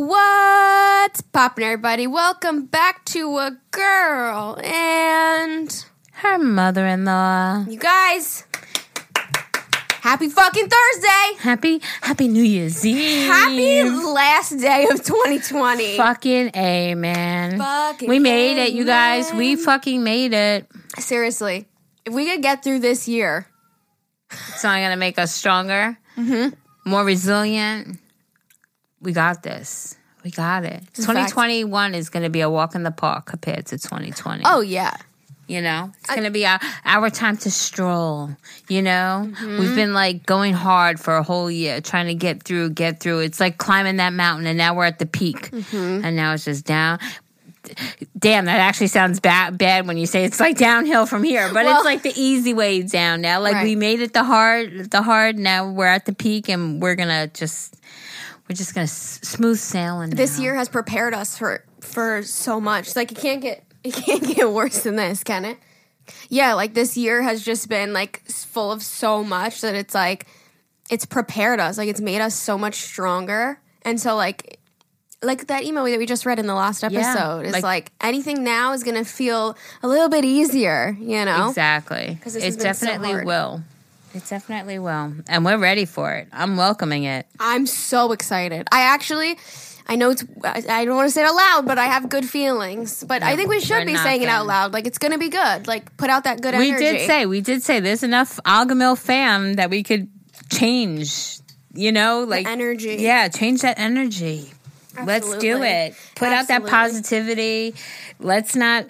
What's poppin', everybody? Welcome back to a girl and Her mother in law. you guys. Happy fucking Thursday! Happy Happy New Year's Eve. Happy last day of 2020. fucking amen. Fucking we made it, you guys. We fucking made it. Seriously, if we could get through this year, It's not gonna make us stronger, Mm-hmm. more resilient. We got this. We got it. a fact. 2021 is gonna be a walk in the park compared to 2020. oh yeah, You know, it's going to be our, our time to stroll. You know, mm-hmm. we've been like going hard for a whole year, trying to get through, get through. It's like climbing that mountain, and now we're at the peak, mm-hmm. and now it's just down. Damn, that actually sounds bad, bad when you say it's like downhill from here, but Well- it's like the easy way down now. Like we made it the hard, the hard. Now we're at the peak, and we're gonna just, we're just gonna s- smooth sailing. this now. year has prepared us for for so much. Like it can't get it can't get worse than this, can it? Yeah, like this year has just been like full of so much that it's like it's prepared us. Like it's made us so much stronger. And so like like that email that we just read in the last episode is like- like, anything now is gonna feel a little bit easier, you know? Exactly. 'Cause this It been so definitely will. It definitely will. And we're ready for it. I'm welcoming it. I'm so excited. I actually, I know it's, I don't want to say it out loud, but I have good feelings. But I think we should we're be not saying it out gonna. loud. Like it's going to be good. Like put out that good energy. We energy. did say, we did say there's enough Agahmil fam that we could change, you know, like energy. Yeah, change that energy. Let's do it. Put out that positivity. Let's not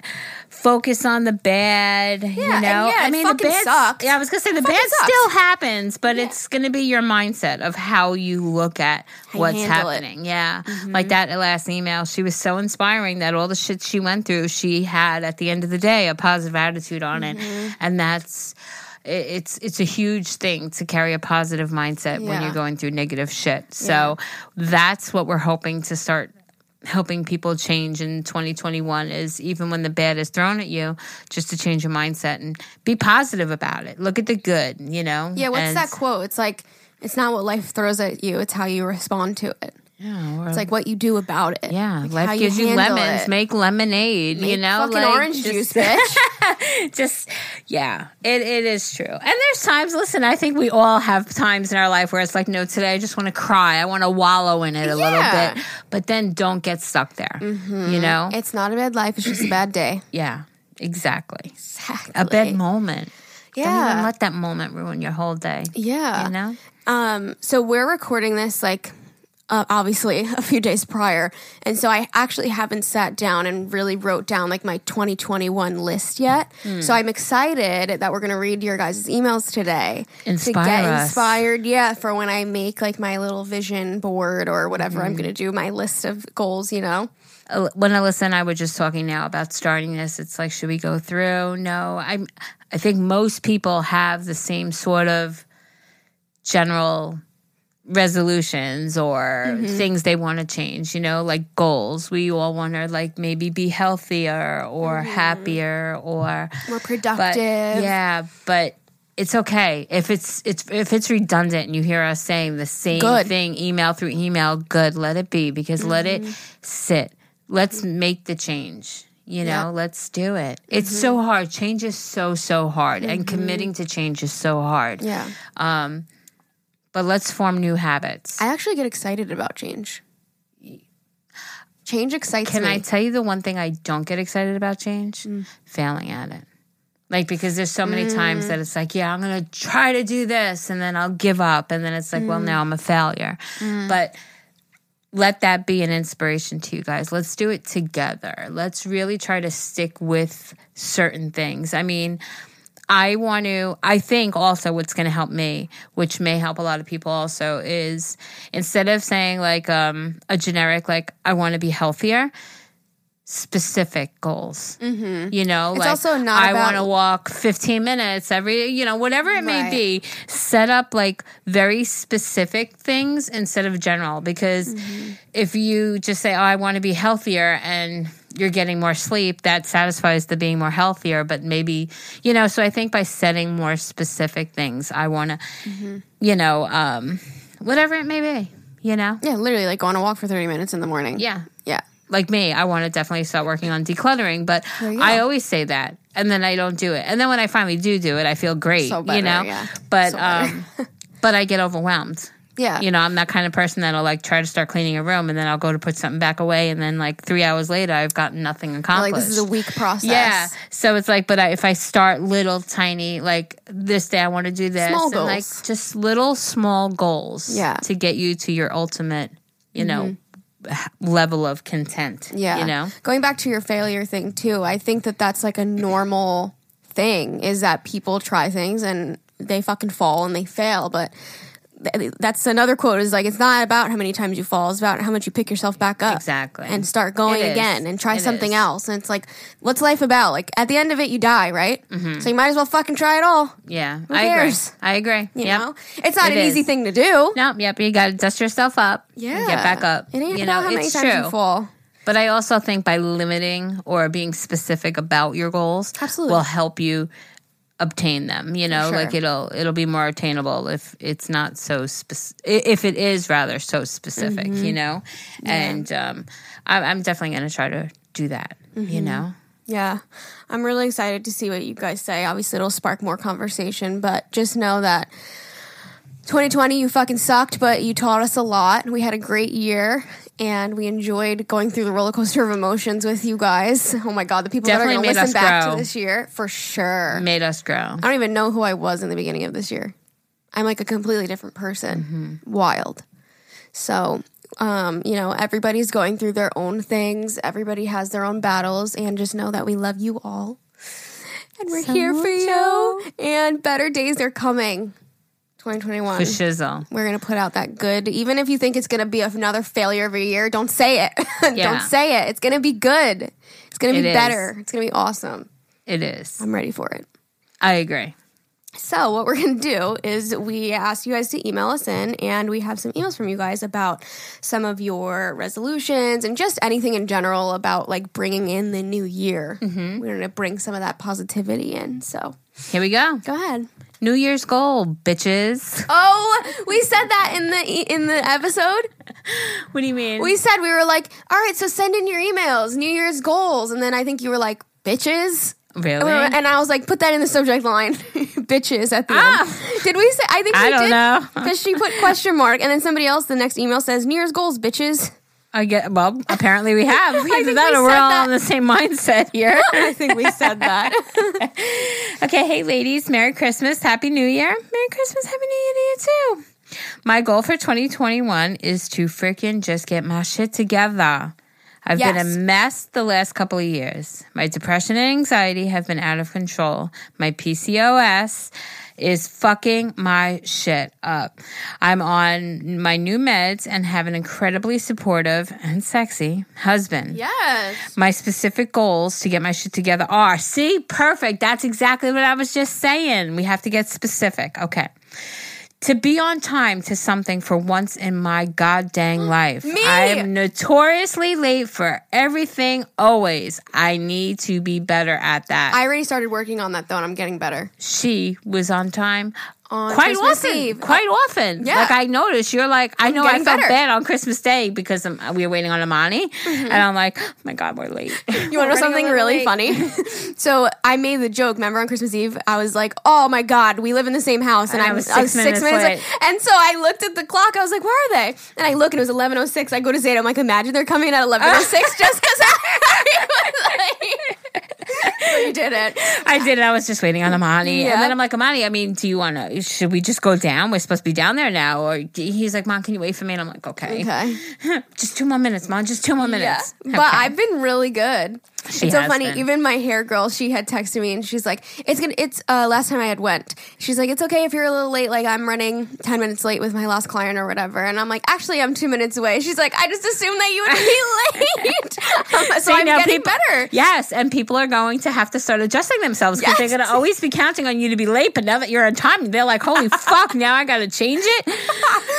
focus on the bad. Yeah, you know, yeah, I it mean, the bad. sucks. Yeah, I was gonna say the bad sucks. still happens, but Yeah. it's gonna be your mindset of how you look at what's handle it. Mm-hmm. happening. Yeah, like that last email. She was so inspiring that all the shit she went through, she had at the end of the day a positive attitude on it, Mm-hmm. and that's. It- It's it's a huge thing to carry a positive mindset when you're going through negative shit. So that's what we're hoping to start helping people change in 2021 is even when the bad is thrown at you, just to change your mindset and be positive about it. Look at the good, you know? Yeah. What's And- that quote? It's like it's not what life throws at you; it's how you respond to it. Yeah, It's like what you do about it. yeah, Like, life gives you, handle lemons. it. Make lemonade, you know? fucking like, orange juice, just- bitch. just yeah it, it is true and there's times listen i think we all have times in our life where it's like no today i just want to cry i want to wallow in it a Yeah. Mm-hmm. little bit but then don't get stuck there you know it's not a bad life; it's just a bad day. yeah exactly Exactly. a bad moment don't even Yeah. let that moment ruin your whole day Yeah. you know Um, so we're recording this like uh, obviously a few days prior, and so I actually haven't sat down and really wrote down like my 2021 list yet. Hmm. So I'm excited that we're gonna read your guys' emails today to get us. inspired. Yeah, for when I make like my little vision board or whatever Hmm. I'm gonna do, my list of goals. You know. Uh, when Alyssa and I were just talking now about starting this, it's like, should we go through? No, I'm. I think most people have the same sort of general resolutions or mm-hmm. things they want to change. You know, like goals. We all want to like maybe be healthier or mm-hmm. happier or More but productive. yeah, but. It's okay if it's it's if it's redundant and you hear us saying the same Good. thing email through email. Good, let it be because let it mm-hmm. sit. Let's make the change. You know, Yeah. let's do it. It's so hard. Change is so so hard, and committing to change is so hard. Yeah. Um, but let's form new habits. I actually get excited about change. Change excites me. Can me. I tell you the one thing I don't get excited about change? Mm. Failing at it. Like because there's so many times mm. that it's like, yeah, I'm gonna try to do this and then I'll give up and then it's like, well, mm. now I'm a failure. But let that be an inspiration to you guys. Let's do it together. Let's really try to stick with certain things. I mean, I want to, I think also what's going to help me, which may help a lot of people also, is instead of saying like um, a generic, like, I want to be healthier, specific goals. Mm-hmm. You know, like also not I about- want to walk 15 minutes every, you know, whatever it may Right. be. Set up like very specific things instead of general. Because Mm-hmm. if you just say, oh, I want to be healthier and you're getting more sleep, that satisfies the being more healthier. But maybe, you know, so I think by setting more specific things, I want to, Mm-hmm. you know, um, whatever it may be. you know? Yeah, literally like go on a walk for 30 minutes in the morning. Yeah. Yeah. Like me, I want to definitely start working on decluttering, but I always say that and then I don't do it. And then when I finally do do it, I feel great, So better, you know? yeah. But So um but I get overwhelmed. Yeah. You know, I'm that kind of person that'll like try to start cleaning a room and then I'll go to put something back away and then like 3 hours later I've gotten nothing accomplished. like this is a week process. Yeah. So it's like, but I, if I start little tiny, like this day I want to do this, Small and like just little small goals, Yeah. Mm-hmm. to get you to your ultimate, you know, level of content. Yeah. you know, Going back to your failure thing too, I think that that's like a normal thing is that people try things and they fucking fall and they fail, but that's another quote is like it's not about how many times you fall, it's about how much you pick yourself back up. Exactly. And start going again and try It something is. else. And it's like what's life about? Like at the end of it you die, right? Mm-hmm. So you might as well fucking try it all. yeah, Who I cares? agree. I agree. You Yep. know? It's not It an easy thing to do. No, yep, you got to dust yourself up. and Yeah. get back up. It ain't you about know, how many it's times true. you fall. But I also think by limiting or being specific about your goals Absolutely. will help you obtain them. You know, sure. like it'll it'll be more attainable if it's not so spec- if it is rather so specific. Mm-hmm. You know, and um, I'm, I'm definitely going to try to do that. Mm-hmm. You know, Yeah. I'm really excited to see what you guys say. Obviously, it'll spark more conversation, but just know that 2020, you fucking sucked, but you taught us a lot. We had a great year and we enjoyed going through the roller coaster of emotions with you guys. Oh my God, the people Definitely that are going to us listen back grow. to this year, for sure. made us grow. I don't even know who I was in the beginning of this year. I'm like a completely different person. Wild. So, um, you know, everybody's going through their own things. Everybody has their own battles, and just know that we love you all, and we're here for you. And better days are coming. 2021. For shizzle. We're gonna put out that good. Even if you think it's gonna be another failure of a year, don't say it. Yeah. don't say it. It's gonna be good. It's gonna be It is. better. It's gonna be awesome. It is. I'm ready for it. I agree. So, what we're going to do is we asked you guys to email us in, and we have some emails from you guys about some of your resolutions and just anything in general about like bringing in the new year. Mm-hmm. We're going to bring some of that positivity in. So, Here we go. go ahead. New Year's goal, bitches. Oh, we said that in the in the episode. What do you mean? We said we were like, all right, so send in your emails, New Year's goals, and then I think you were like, bitches. really? And, I was like, put that in the subject line, bitches at the Ah. end. Did we say? I think we I don't did. know. because she put question mark, and then somebody else the next email says New Year's goals, bitches. I get well. Apparently, we have. Either that, we or we're all that. on the same mindset here. I think we said that. okay, hey ladies, Merry Christmas, Happy New Year, Merry Christmas, Happy New Year to you too. My goal for 2021 is to freaking just get my shit together. I've been a mess the last couple of years. My depression and anxiety have been out of control. My PCOS is fucking my shit up. I'm on my new meds and have an incredibly supportive and sexy husband. yes. My specific goals to get my shit together are see, perfect. That's exactly what I was just saying. We have to get specific. Okay. To be on time to something for once in my god dang mm, life. Me! I'm notoriously late for everything, always. I need to be better at that. I already started working on that though, and I'm getting better. she was on time On quite Christmas often. Eve. Quite often. Yeah. Like I noticed, you're like, I know I felt better. bad on Christmas Day because um, we were waiting on Amani, and I'm like, oh my god, we're late. Mm-hmm. You want to know something really funny? so I made the joke. Remember on Christmas Eve, I was like, "Oh my god, we live in the same house," and, And I I'm- was six minutes late. And so I looked at the clock. I was like, "Where are they?" And I look, and it was 11:06. I go to Zeta. I'm like, "Imagine they're coming at 11:06 just because I was late." You did it. I did. it. I was just waiting on Amani, Yeah. and then I'm like, Amani, I mean, do you want to? Should we just go down? We're supposed to be down there now, or he's like, Mom, can you wait for me? And I'm like, okay, Okay. just two more minutes, Mom, just two more minutes. Yeah, minutes. but I've been really good. She it's so funny. been. Even my hair girl, she had texted me and she's like, "It's gonna." It's uh, last time I had went. She's like, "It's okay if you're a little late. Like I'm running ten minutes late with my last client or whatever." And I'm like, "Actually, I'm two minutes away." She's like, "I just assumed that you would be late." Um, so I'm getting people- better. Yes, and people are going to have to start adjusting themselves because Yes. they're going to always be counting on you to be late. But now that you're on time, they're like, "Holy fuck! Now I got to change it."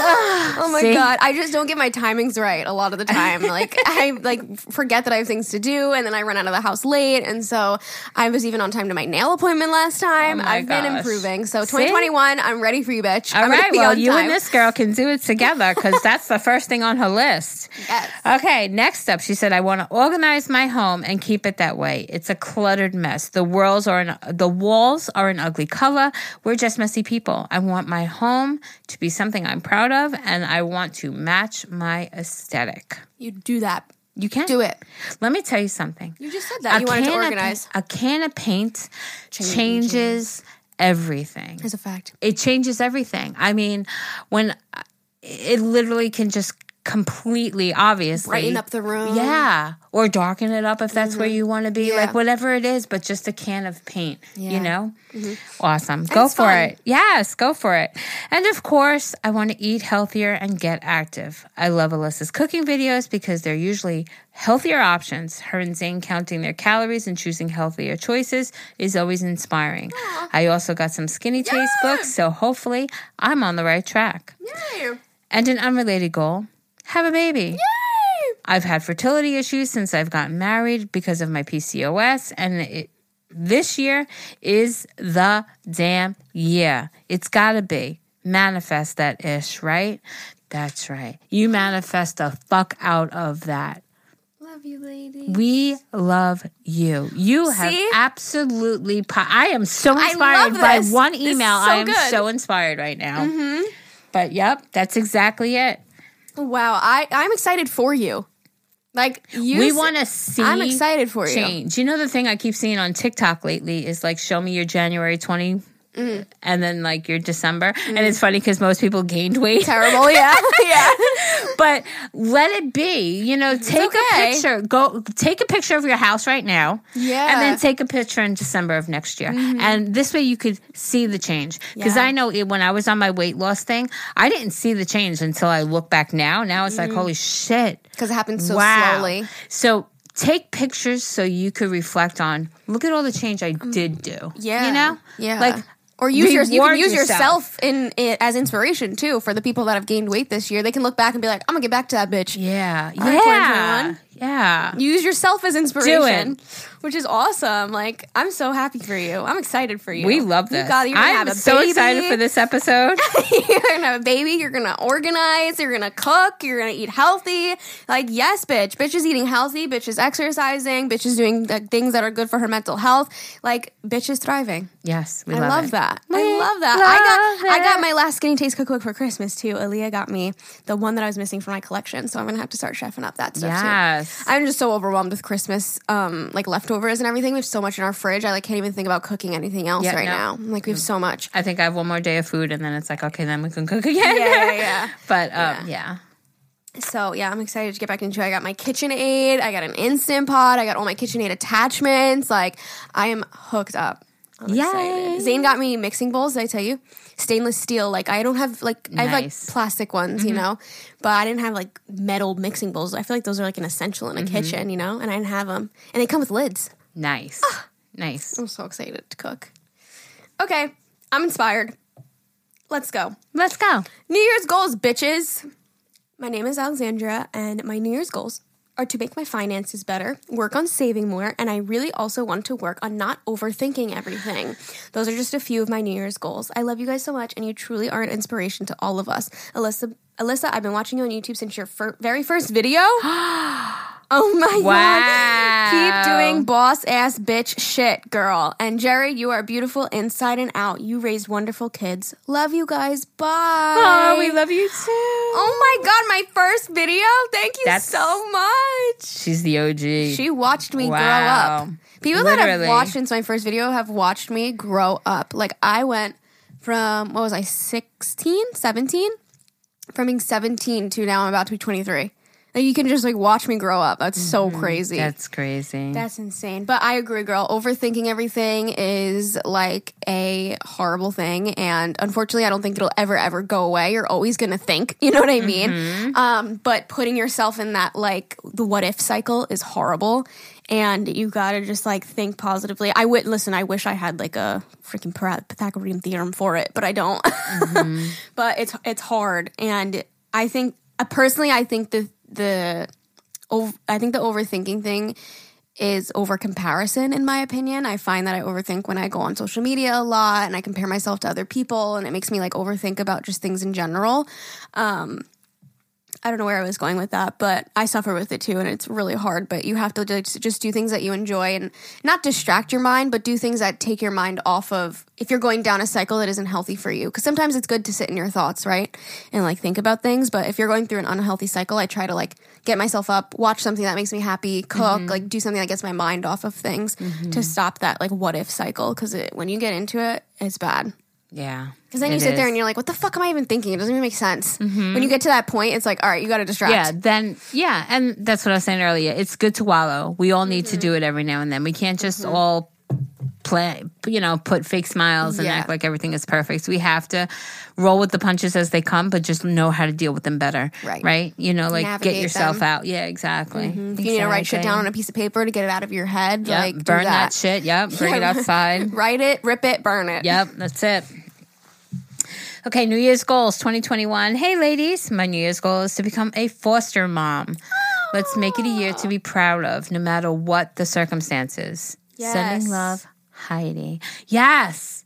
Oh my See? god, I just don't get my timings right a lot of the time. Like I like forget that I have things to do, and then I run out of the house late, and so I was even on time to my nail appointment last time. Oh I've been improving. So See? 2021, I'm ready for you, bitch. All right, well, you time. and this girl can do it together because that's the first thing on her list. Yes. Okay, next up, she said, "I want to organize my home and keep it that way. It's a cluttered mess. The walls are an the walls are an ugly color. We're just messy people. I want my home to be something I'm proud of, and I want to match my aesthetic. You do that. You can Do it. Let me tell you something. You just said that. you wanted to can of organize. a can of paint changes everything. As a fact. It changes everything. I mean, when it literally can just completely, obviously, Brighten up the room. Yeah, or darken it up if that's where mm-hmm. you want to be. Yeah. Like whatever it is, but just a can of paint. You Yeah. know, mm-hmm. awesome. Go for fun. it. Yes, go for it. And of course, I want to eat healthier and get active. I love Alyssa's cooking videos because they're usually healthier options. Her and Zane counting their calories and choosing healthier choices is always inspiring. I also got some Skinnytaste books, so hopefully I'm on the right track. Yay. And an unrelated goal have a baby. Yay! I've had fertility issues since I've gotten married because of my PCOS, and it, this year is the damn year. It's got to be. Manifest that ish, right? That's right. You manifest the fuck out of that. Love you, lady. We love you. You have See? absolutely. Po- I am so inspired by one email. so I am good. Mm-hmm. so inspired right now. But yep, that's exactly it. Wow, I I'm excited for you. Like you We want to see I'm excited for change. you. You know the thing I keep seeing on TikTok lately is like show me your January 20 Mm-hmm. and then like your December. Mm-hmm. And mm. it's funny because most people gained weight. Terrible, yeah, yeah. but let it be. You know, take okay. a picture. Go take a picture of your house right now. Yeah, and then take a picture in December of next year. Mm-hmm. And this way you could see the change. Because yeah. I know it, when I was on my weight loss thing, I didn't see the change until I look back now. Now it's like mm. holy shit. Because it happened so wow. slowly. So take pictures so you could reflect on look at all the change i um, did do yeah you know yeah like or use your, you can use yourself. yourself in, in as inspiration too for the people that have gained weight this year. They can look back and be like, "I'm gonna get back to that bitch." Yeah. Yeah. 2021. Yeah. Use yourself as inspiration, which is awesome. Like, I'm so happy for you. I'm excited for you. We love You this. got, you're gonna I'm have a so baby. excited for this episode. you're gonna have a baby. You're gonna organize. You're gonna cook. You're gonna eat healthy. Like, yes, bitch. Bitch is eating healthy. Bitch is exercising. Bitch is doing like, things that are good for her mental health. Like, bitch is thriving. yes, we I love, love it. that. We I love that. love I got I got my last Skinnytaste cookbook for Christmas too. Aaliyah got me the one that I was missing from my collection, so I'm gonna have to start chefing up that stuff Yes. too. I'm just so overwhelmed with Christmas, um, like leftovers and everything. We have so much in our fridge. I like can't even think about cooking anything else Yeah, right no. now. Like we have so much. I think I have one more day of food, and then it's like, okay, then we can cook again. Yeah, yeah, yeah. but um, yeah. So yeah, I'm excited to get back into. it. I got my KitchenAid. I got an Instant Pot. I got all my KitchenAid attachments. Like I am hooked up. Excited. Zane got me mixing bowls. I tell you? Stainless steel. Like I don't have like I have like plastic ones, you mm-hmm. know, but I didn't have like metal mixing bowls. I feel like those are like an essential in a mm-hmm. kitchen, you know, and I didn't have them. And they come with lids. Nice. Ah. nice. I'm so excited to cook. Okay, I'm inspired. Let's go. Let's go. New Year's goals, bitches. My name is Alexandra, and my New Year's goals are to make my finances better, work on saving more, and I really also want to work on not overthinking everything. Those are just a few of my New Year's goals. I love you guys so much, and you truly are an inspiration to all of us. Alyssa, Alyssa, I've been watching you on YouTube since your fir- very first video. oh my Wow. god! Keep doing boss ass bitch shit, girl. And Jerry, you are beautiful inside and out. You raised wonderful kids. Love you guys. Bye. Oh, we love you too. Oh my god, my first video. Thank you That's- so much. She's the OG. She watched me grow up. People that have watched since my first video have watched me grow up. Like I went from what was I 16, 17? From being 17 to now I'm about to be 23. Like you can just like watch me grow up. That's so crazy. Mm-hmm. That's crazy. That's insane. But I agree, girl. Overthinking everything is like a horrible thing. And unfortunately, I don't think it'll ever, ever go away. You're always going to think. You know what I mean? Mm-hmm. Um, but putting yourself in that, like, the what if cycle is horrible. And you got to just like think positively. I would listen, I wish I had like a freaking Pythagorean theorem for it, but I don't. Mm-hmm. but it's, it's hard. And I think, uh, personally, I think the, the, I think the overthinking thing is over comparison, in my opinion. I find that I overthink when I go on social media a lot and I compare myself to other people, and it makes me like overthink about just things in general. Um, I don't know where I was going with that, but I suffer with it too, and it's really hard. But you have to just, just do things that you enjoy and not distract your mind, but do things that take your mind off of if you're going down a cycle that isn't healthy for you. Because sometimes it's good to sit in your thoughts, right, and like think about things. But if you're going through an unhealthy cycle, I try to like get myself up, watch something that makes me happy, cook, mm-hmm. like do something that gets my mind off of things to mm-hmm. stop that like what if cycle. Because when you get into it, it's bad. Yeah. Because then you It sit there and you're like, what the fuck am I even thinking? It doesn't even make sense. Mm-hmm. When you get to that point, it's like, all right, you got to distract. Yeah, then yeah, and that's what I was saying earlier. It's good to wallow. We all need to Mm-hmm. do it every now and then. We can't just mm-hmm. all play, you know, put fake smiles and Yeah. act like everything is perfect. We have to roll with the punches as they come, but just know how to deal with them better. Right. Right. You know, like Navigate get yourself them. out. Yeah, exactly. Mm-hmm. If you need to write shit down on a piece of paper to get it out of your head, Yep, like do burn that. that. shit. Yep. Bring it outside. Write it, rip it, burn it. Yep, that's it. Okay, New Year's goals 2021. Hey, ladies, my New Year's goal is to become a foster mom. Let's make it a year to be proud of, no matter what the circumstances. Yes. Sending love, Heidi. Yes.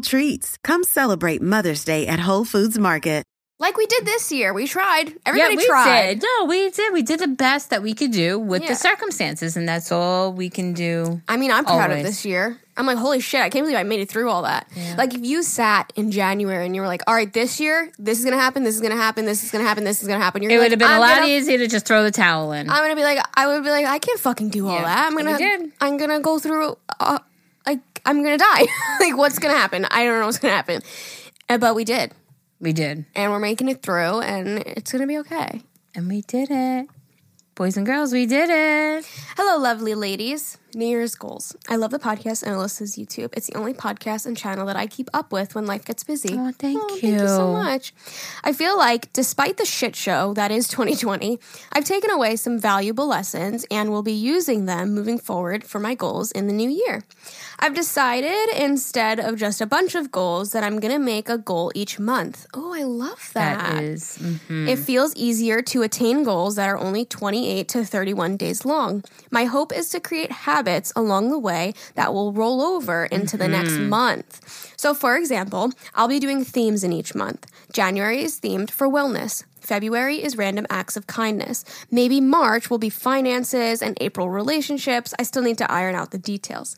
treats. Come celebrate Mother's Day at Whole Foods Market. Like we did this year. We tried. Everybody yeah, we tried. did. No, we did. We did the best that we could do with Yeah. the circumstances, and that's all we can do. I mean, I'm proud Always. of this year. I'm like, holy shit, I can't believe I made it through all that. Like, if you sat in January and you were like, all right, this year, this is going to happen, this is going to happen, this is going to happen, this is going to happen. You're It like, would have been a I'm lot gonna- easier to just throw the towel in. I'm gonna be like, I would be like, I can't fucking do all Yeah, that. I'm gonna, did. I'm gonna go through, uh, like, I'm gonna die. like, what's gonna happen? I don't know what's gonna happen. Uh, But we did, we did. and we're making it through, and it's gonna be okay. And we did it. Boys and girls, we did it. Hello, lovely ladies. New Year's goals. I love the podcast and Alyssa's YouTube. It's the only podcast and channel that I keep up with when life gets busy. Oh, thank you. Thank you so much. I feel like, despite the shit show that is 2020, I've taken away some valuable lessons and will be using them moving forward for my goals in the new year. I've decided instead of just a bunch of goals that I'm going to make a goal each month. Oh, I love that. That is. mhm. It feels easier to attain goals that are only 28 to 31 days long. My hope is to create habits along the way that will roll over into the next mm-hmm. month. So, for example, I'll be doing themes in each month. January is themed for wellness. February is random acts of kindness. Maybe March will be finances and April relationships. I still need to iron out the details.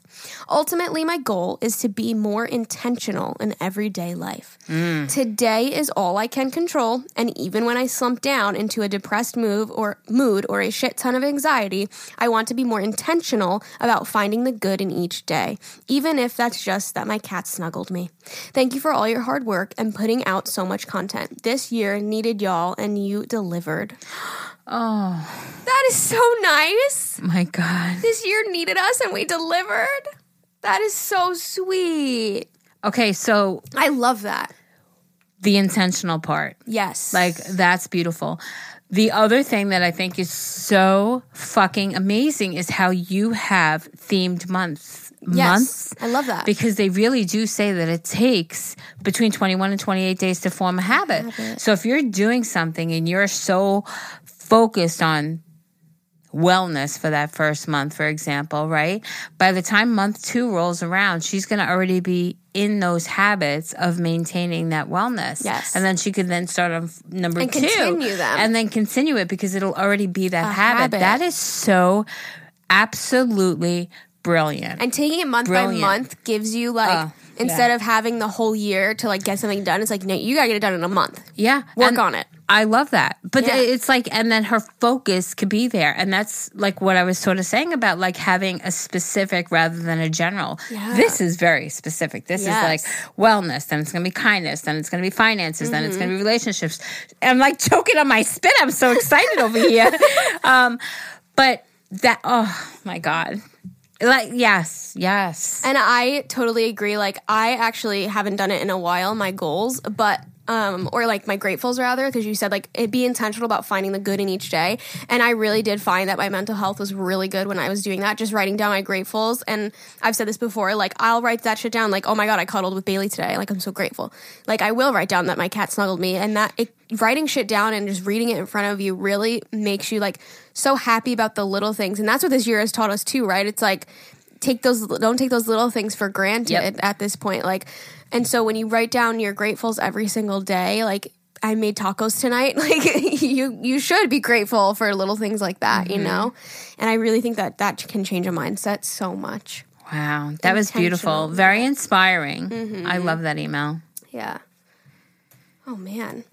Ultimately, my goal is to be more intentional in everyday life. Mm. Today is all I can control, and even when I slump down into a depressed move or mood or a shit ton of anxiety, I want to be more intentional about finding the good in each day, even if that's just that my cat snuggled me. Thank you for all your hard work and putting out so much content. This year needed y'all and you delivered. Oh, That is so nice. my God. This year needed us and we delivered. That is so sweet. Okay, so I love that. the intentional part. Yes. Like, that's beautiful. The other thing that I think is so fucking amazing is how you have themed months. Yes. Months. I love that. because they really do say that it takes between 21 and 28 days to form a habit. So if you're doing something and you're so focused on wellness for that first month, for example, right? By the time month two rolls around, she's going to already be in those habits of maintaining that wellness. Yes. And then she could then start on number And two. continue them. And then continue it because it'll already be that habit. habit. That is so absolutely brilliant. And taking it month Brilliant. by month gives you like Uh, instead of having the whole year to like get something done, it's like no, you gotta get it done in a month. Yeah. Work and on it. I love that. But Yeah. it's like, and then her focus could be there. And that's like what I was sort of saying about like having a specific rather than a general. Yeah. This is very specific. This Yes. is like wellness, then it's going to be kindness, then it's going to be finances, then it's going Mm-hmm. to be relationships. I'm like choking on my spit. I'm so excited over here. Um, but That oh my god. Like yes, yes. And I totally agree. Like I actually haven't done it in a while, my goals, but um or like my gratefuls rather, because you said like it be intentional about finding the good in each day. And I really did find that my mental health was really good when I was doing that, just writing down my gratefuls. And I've said this before, like I'll write that shit down, like, oh my god, I cuddled with Bailey today. Like I'm so grateful. Like I will write down that my cat snuggled me and that it writing shit down and just reading it in front of you really makes you like so happy about the little things. And that's what this year has taught us too, right? It's like take those don't take those little things for granted Yep. at this point like and so when you write down your gratefuls every single day like i made tacos tonight like you you should be grateful for little things like that you mm-hmm. know and i really think that that can change a mindset so much Wow, that was beautiful. Very inspiring. Mm-hmm. I love that email. yeah oh man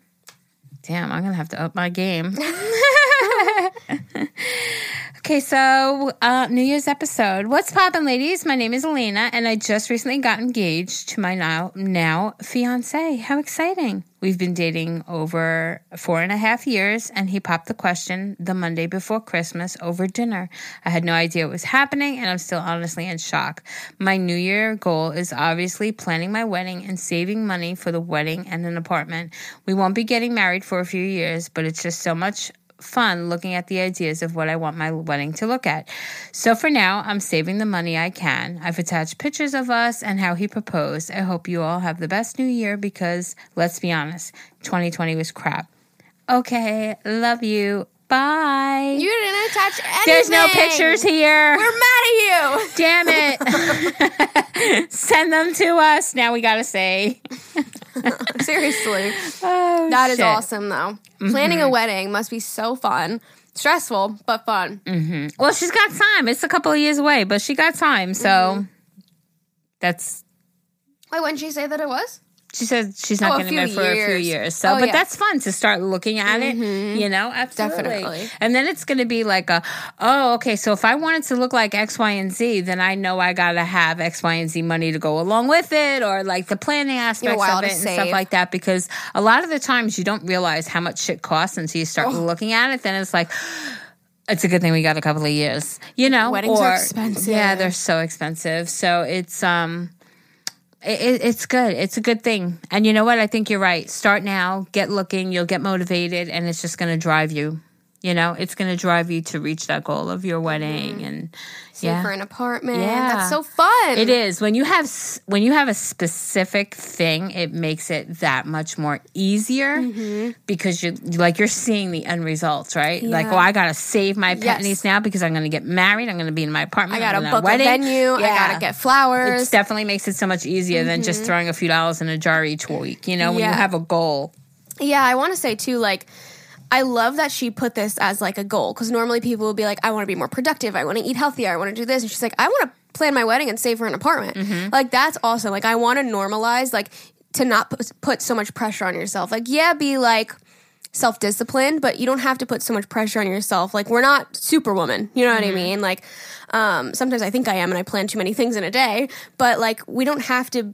Damn, I'm gonna have to up my game. okay, so uh, New Year's episode. What's poppin', ladies? My name is Elena, and I just recently got engaged to my now now fiance. How exciting! We've been dating over four and a half years, and he popped the question the Monday before Christmas over dinner. I had no idea what was happening, and I'm still honestly in shock. My New Year goal is obviously planning my wedding and saving money for the wedding and an apartment. We won't be getting married for a few years, but it's just so much fun looking at the ideas of what I want my wedding to look at. So for now, I'm saving the money I can. I've attached pictures of us and how he proposed. I hope you all have the best new year because let's be honest, 2020 was crap. Okay, love you. Bye. you didn't attach anything There's no pictures here. we're mad at you Damn it. Send them to us. Now we got to say. seriously Oh, That is shit. awesome, though. Planning a wedding must be so fun, stressful, but fun. Well, she's got time. It's a couple of years away, but she got time. So Mm-hmm. that's Wait, when did she say that it was? She said she's not Oh, going to marry for a few years. So, Oh, but yeah. that's fun to start looking at it, you know, absolutely. Definitely. And then it's going to be like a, oh, okay. So if I wanted to look like X, Y, and Z, then I know I got to have X, Y, and Z money to go along with it, or like the planning aspects of it and stuff like that. Because a lot of the times you don't realize how much shit costs until you start Oh. looking at it. Then it's like. It's a good thing we got a couple of years, you know. Weddings or, are expensive. Yeah, they're so expensive. So it's um, it, it- it's good. It's a good thing. And you know what? I think you're right. Start now, get looking, you'll get motivated, and it's just going to drive you. You know, it's going to drive you to reach that goal of your wedding. And Save yeah, for an apartment. Yeah. That's so fun. it is when you have when you have a specific thing, it makes it that much more easier because you're like you're seeing the end results, right? Like, Mm-hmm. Oh, I got to save my Yes. pennies now because I'm going to get married. I'm going to be in my apartment. I gotta gonna book a wedding. venue. I gotta get flowers. It definitely makes it so much easier than just throwing a few dollars in a jar each week. You know, when you Mm-hmm. Have a goal. Yeah, I want to say too, like, I love that she put this as like a goal because normally people will be like, I want to be more productive. I want to eat healthier. I want to do this. And she's like, I want to plan my wedding and save for an apartment. Mm-hmm. Like, that's awesome. Like, I want to normalize, like, to not put, so much pressure on yourself. Like, yeah, be like, self disciplined, but you don't have to put so much pressure on yourself. Like we're not superwoman, you know what I mean? Like um sometimes I think I am and I plan too many things in a day, but like we don't have to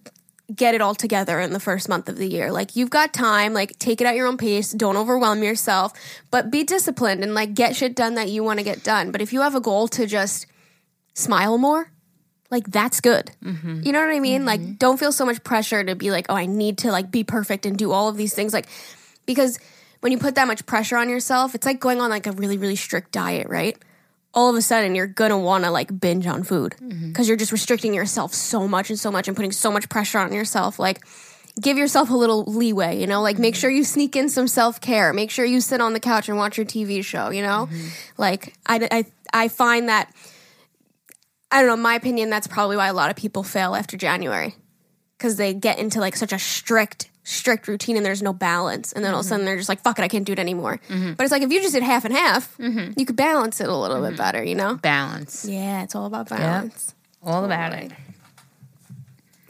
get it all together in the first month of the year. Like you've got time, like take it at your own pace, don't overwhelm yourself, but be disciplined and like get shit done that you want to get done. But if you have a goal to just smile more, like that's good. Mm-hmm. You know what I mean? Like mm-hmm. don't feel so much pressure to be like, "Oh, I need to like be perfect and do all of these things." Like because when you put that much pressure on yourself, it's like going on like a really really strict diet, right? All of a sudden, you're gonna want to like binge on food mm-hmm. because you're just restricting yourself so much and so much and putting so much pressure on yourself. Like, give yourself a little leeway, you know. Like, make mm-hmm. sure you sneak in some self care. Make sure you sit on the couch and watch your TV show. You know, mm-hmm. like I, I I find that I don't know. in My opinion, that's probably why a lot of people fail after January because they get into like such a strict strict routine and there's no balance. And then all of a sudden mm-hmm. they're just like fuck it i can't do it anymore. Mm-hmm. But it's like if you just did half and half mm-hmm. you could balance it a little bit better you know? Balance. yeah it's all about balance. All about it.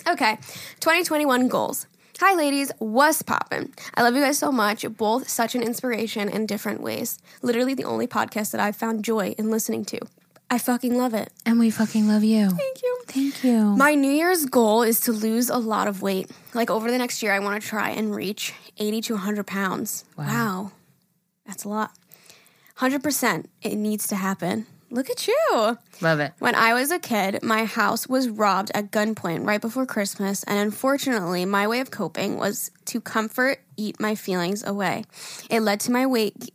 okay 2021 goals. Hi ladies. What's poppin' i love you guys so much. You're both such an inspiration in different ways. Literally the only podcast that i've found joy in listening to i fucking love it And we fucking love you. thank you Thank you. My New Year's goal is to lose a lot of weight. Like over the next year, I want to try and reach 80 to 100 pounds. Wow. That's a lot. 100%. It needs to happen. Look at you. Love it. When I was a kid, my house was robbed at gunpoint right before Christmas, and unfortunately, my way of coping was to comfort, eat my feelings away. It led to my weight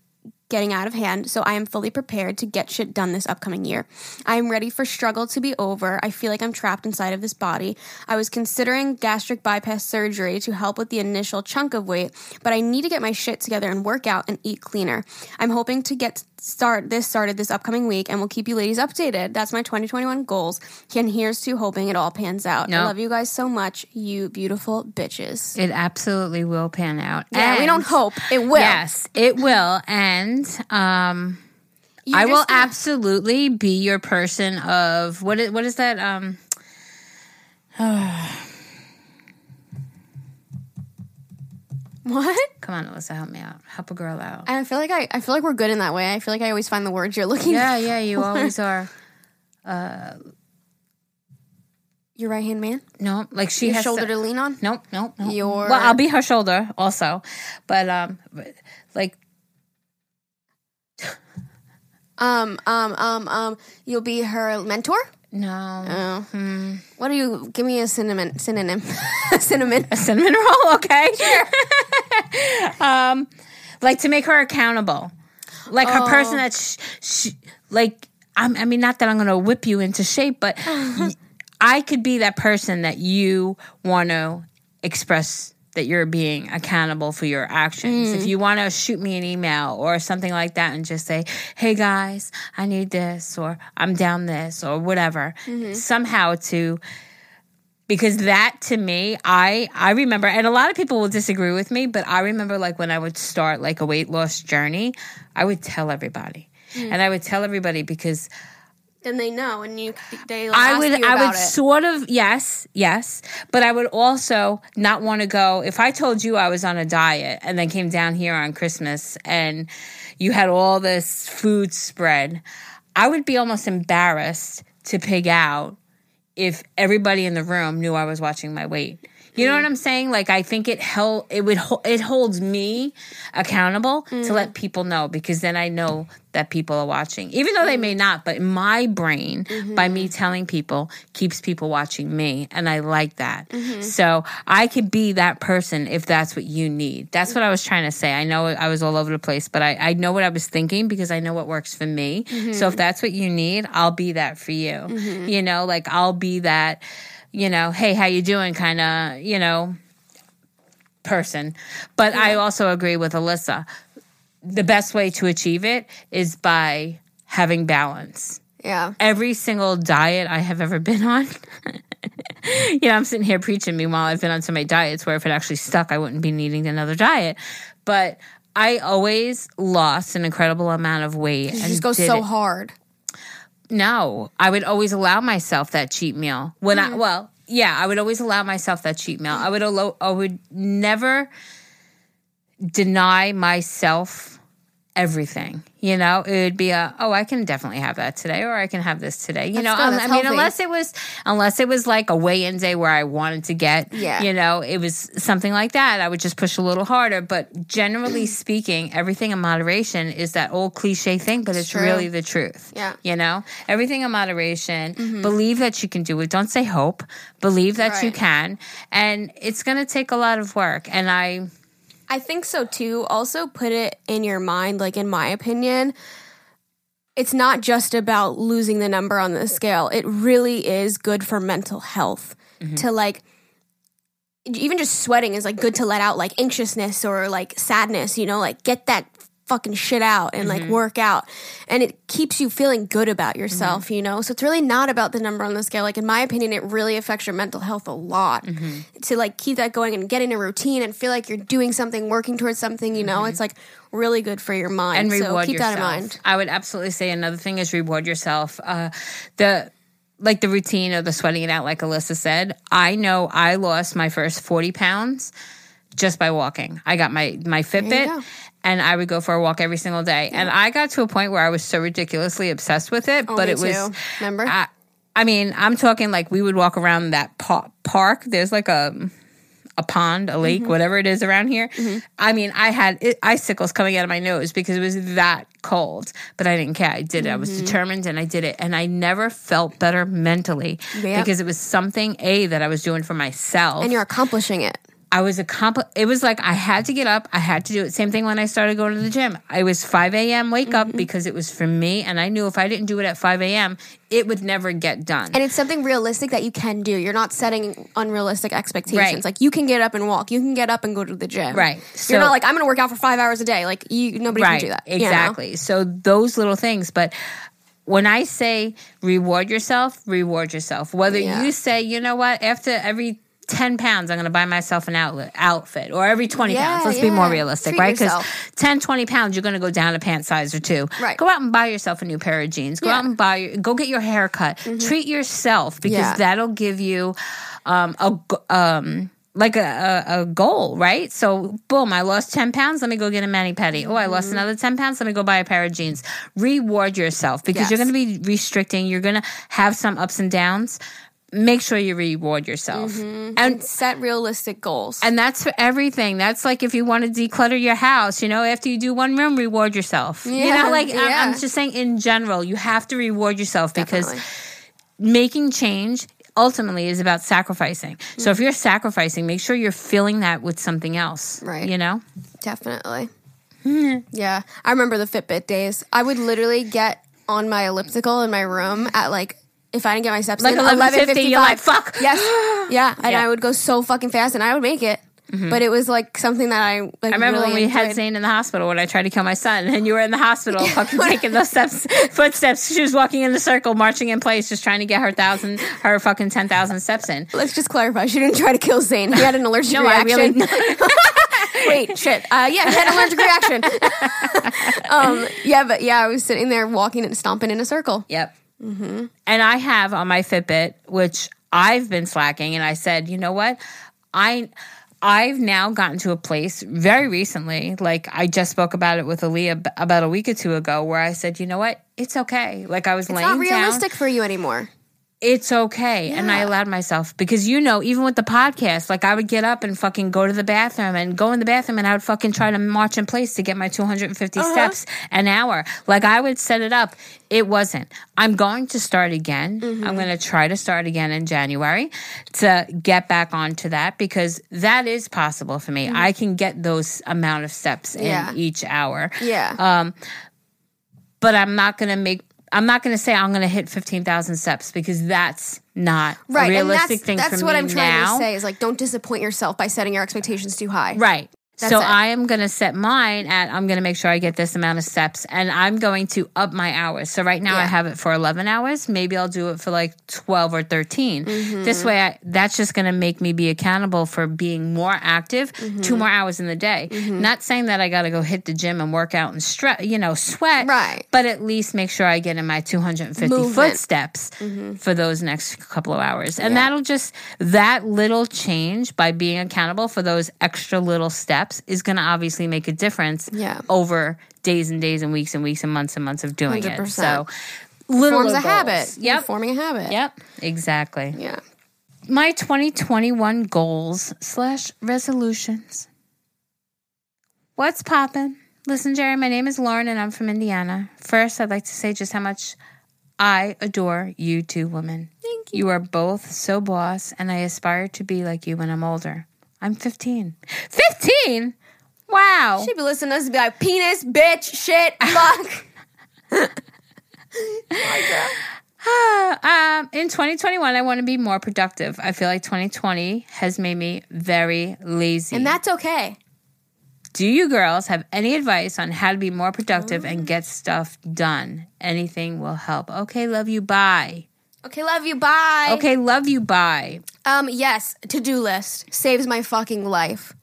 getting out of hand, so I am fully prepared to get shit done this upcoming year. I am ready for struggle to be over. I feel like I'm trapped inside of this body. I was considering gastric bypass surgery to help with the initial chunk of weight, but I need to get my shit together and work out and eat cleaner. I'm hoping to get start this started this upcoming week and we'll keep you ladies updated. That's my 2021 goals. And here's to hoping it all pans out. I love you guys so much, you beautiful bitches. It absolutely will pan out. Yeah, we don't hope. It will. Yes, it will. And um You're I will gonna- absolutely be your person of what is what is that um What? come on Alyssa help me out help a girl out I feel like I, I feel like we're good in that way. I feel like I always find the words you're looking for. yeah yeah you always are Your right hand man? no like she Your has shoulder to, to lean on? nope nope nope Your- well I'll be her shoulder also but um but, like Um, um, um, um, you'll be her mentor? no Oh. Hmm. What do you give me a cinnamon synonym? cinnamon. A cinnamon roll okay um like to make her accountable. Like her person that sh- sh- like I'm, i mean not that i'm gonna whip you into shape but i could be that person that you want to express that you're being accountable for your actions. If you want to shoot me an email or something like that and just say hey guys i need this or i'm down this or whatever somehow to because that to me i i remember and a lot of people will disagree with me but i remember like when i would start like a weight loss journey i would tell everybody hmm. and i would tell everybody because Then they know, and you they i would i would it. sort of yes yes but i would also not want to go if i told you i was on a diet and then came down here on christmas and you had all this food spread i would be almost embarrassed to pig out if everybody in the room knew I was watching my weight. You know what mm. I'm saying? Like I think it held it would hol- it holds me accountable to mm. let people know because then I know that people are watching. Even though they may mm. not, but my brain by me mm-hmm. telling people keeps people watching me and I like that. Mm-hmm. So I could be that person if that's what you need. That's what I was trying to say. I know I was all over the place, but I, I know what I was thinking because I know what works for me. So if mm-hmm. that's what you need, I'll be that for you. You know, like I'll be that, you know, hey, how you doing kind of, you know, person. But I also agree with Alyssa. The best way to achieve it is by having balance. Yeah. Every single diet I have ever been on, you know, I'm sitting here preaching. Meanwhile, I've been on so many diets where if it actually stuck, I wouldn't be needing another diet. But I always lost an incredible amount of weight. You just go so it- hard. No, I would always allow myself that cheat meal. When I mm. well, yeah, I would always allow myself that cheat meal. I would allow, I would never deny myself everything. You know, it would be a oh, I can definitely have that today, or I can have this today. You know, good. um, That's I mean, healthy. unless it was unless it was like a weigh-in day where I wanted to get, Yeah. you know, it was something like that. I would just push a little harder. But generally speaking, everything in moderation is that old cliche thing, but it's, true. really the truth. Yeah. You know, everything in moderation. Believe that you can do it. Don't say hope. Believe that you can. And it's going to take a lot of work. And I, I think so too. Also, put it in your mind, like in my opinion, it's not just about losing the number on the scale. It really is good for mental health mm-hmm. to like, even just sweating is like good to let out like anxiousness or like sadness, you know, like get that fucking shit out and like mm-hmm. work out. And it keeps you feeling good about mm-hmm. yourself, you know? So it's really not about the number on the scale. Like, in my opinion, it really affects your mental health a lot mm-hmm. to like keep that going and get in a routine and feel like you're doing something, working towards something, you know? It's like really good for your mind. and so keep yourself. that in mind. I would absolutely say another thing is reward yourself. Uh, the like the routine of the sweating it out, like Alyssa said. I know I lost my first forty pounds just by walking. I got my my. Fitbit. And I would go for a walk every single day. And I got to a point where I was so ridiculously obsessed with it. Oh, but it was too. Remember? I, I mean, I'm talking like we would walk around that pa- park. There's like a a pond, a lake, mm-hmm. whatever it is around here. Mm-hmm. I mean, I had it, icicles coming out of my nose because it was that cold, but I didn't care. I did it. I was mm-hmm. determined and I did it. And I never felt better mentally Yep. because it was something, A, that I was doing for myself. And you're accomplishing it. I was a compl- It was like I had to get up. I had to do it. Same thing when I started going to the gym. I was 5 a.m. wake Mm-hmm. up because it was for me. And I knew if I didn't do it at 5 a.m., it would never get done. And it's something realistic that you can do. You're not setting unrealistic expectations. Right. Like you can get up and walk. You can get up and go to the gym. Right. you're not like I'm going to work out for five hours a day. Like you, nobody right. can do that. you know? Exactly. So those little things. But when I say reward yourself, reward yourself. Whether Yeah. you say, you know what, after every 10 pounds, I'm going to buy myself an outlet, outfit, or every 20 Yeah, pounds. Let's be more realistic, Treat right? Because yourself. 10, 20 pounds, you're going to go down a pant size or two. Right. Go out and buy yourself a new pair of jeans. Go Yeah. out and buy, your, go get your hair cut. Treat yourself because Yeah. that'll give you um, a, um, like a, a, a goal, right? So, boom, I lost 10 pounds. Let me go get a mani pedi. Oh, I lost Mm-hmm. another 10 pounds. Let me go buy a pair of jeans. Reward yourself because you're going to be restricting. You're going to have some ups and downs. Make sure you reward yourself. Mm-hmm. And Set realistic goals. and that's for everything. That's like if you want to declutter your house, you know, after you do one room, reward yourself. you know, like I'm- I'm just saying in general, you have to reward yourself because Definitely. making change ultimately is about sacrificing. So if you're sacrificing, make sure you're filling that with something else. Right. You know? Definitely. yeah. I remember the Fitbit days. I would literally get on my elliptical in my room at like if I didn't get my steps Like in 11:50, you're like, "Fuck." Yes. Yeah. And Yeah. I would go so fucking fast and I would make it. But it was like something that I like I remember really when we had. Zane in the hospital when I tried to kill my son, and you were in the hospital, fucking taking those steps, footsteps. She was walking in the circle, marching in place, just trying to get her thousand, her fucking ten thousand steps in. Let's just clarify. She didn't try to kill Zane. He had an allergic No, I reaction. really. Wait, shit. Uh, yeah, he had an allergic reaction. um, yeah, but yeah, I was sitting there walking and stomping in a circle. Yep. And I have on my Fitbit, which I've been slacking, and I said, you know what, I. I've now gotten to a place very recently, like I just spoke about it with Aaliyah about a week or two ago, where I said, you know what, it's okay. Like I was It's laying It's not down, realistic for you anymore. It's okay. And I allowed myself because you know, even with the podcast, like I would get up and fucking go to the bathroom and go in the bathroom and I would fucking try to march in place to get my 250 Uh-huh. steps an hour. Like I would set it up. It wasn't. I'm going to start again. Mm-hmm. I'm going to try to start again in January to get back onto that because that is possible for me. I can get those amount of steps in Mm-hmm. Each hour Yeah. Um, but I'm not going to make. I'm not going to say I'm going to hit fifteen thousand steps because that's not right. a realistic and that's, thing that's what I'm trying now. to say is like don't disappoint yourself by setting your expectations too high. Right. That's so it. I am going to set mine at I'm going to make sure I get this amount of steps and I'm going to up my hours. So right now I have it for 11 hours. Maybe I'll do it for like 12 or 13. Mm-hmm. This way I, that's just going to make me be accountable for being more active Mm-hmm. two more hours in the day. Not saying that I got to go hit the gym and work out and stre- you know, sweat. Right. But at least make sure I get in my 250 Movement. footsteps for those next couple of hours. And that'll just, that little change by being accountable for those extra little steps is going to obviously make a difference Yeah. over days and days and weeks and weeks and months and months of doing it. 100%. So, little Forms a goals. habit. You're Yep. forming a habit. Yep. Exactly. Yeah. My 2021 goals slash resolutions. What's poppin'? Listen, Jerry, my name is Lauren and I'm from Indiana. First, I'd like to say just how much I adore you two women. Thank you. You are both so boss, and I aspire to be like you when I'm older. I'm 15. 15? Wow. She'd be listening to us and be like, penis, bitch, shit, fuck. um, in 2021, I want to be more productive. I feel like 2020 has made me very lazy. and that's okay. Do you girls have any advice on how to be more productive and get stuff done? Anything will help. Okay, love you. Bye. Okay, love you. Bye. Okay, love you. Bye. Um, yes, to do list saves my fucking life.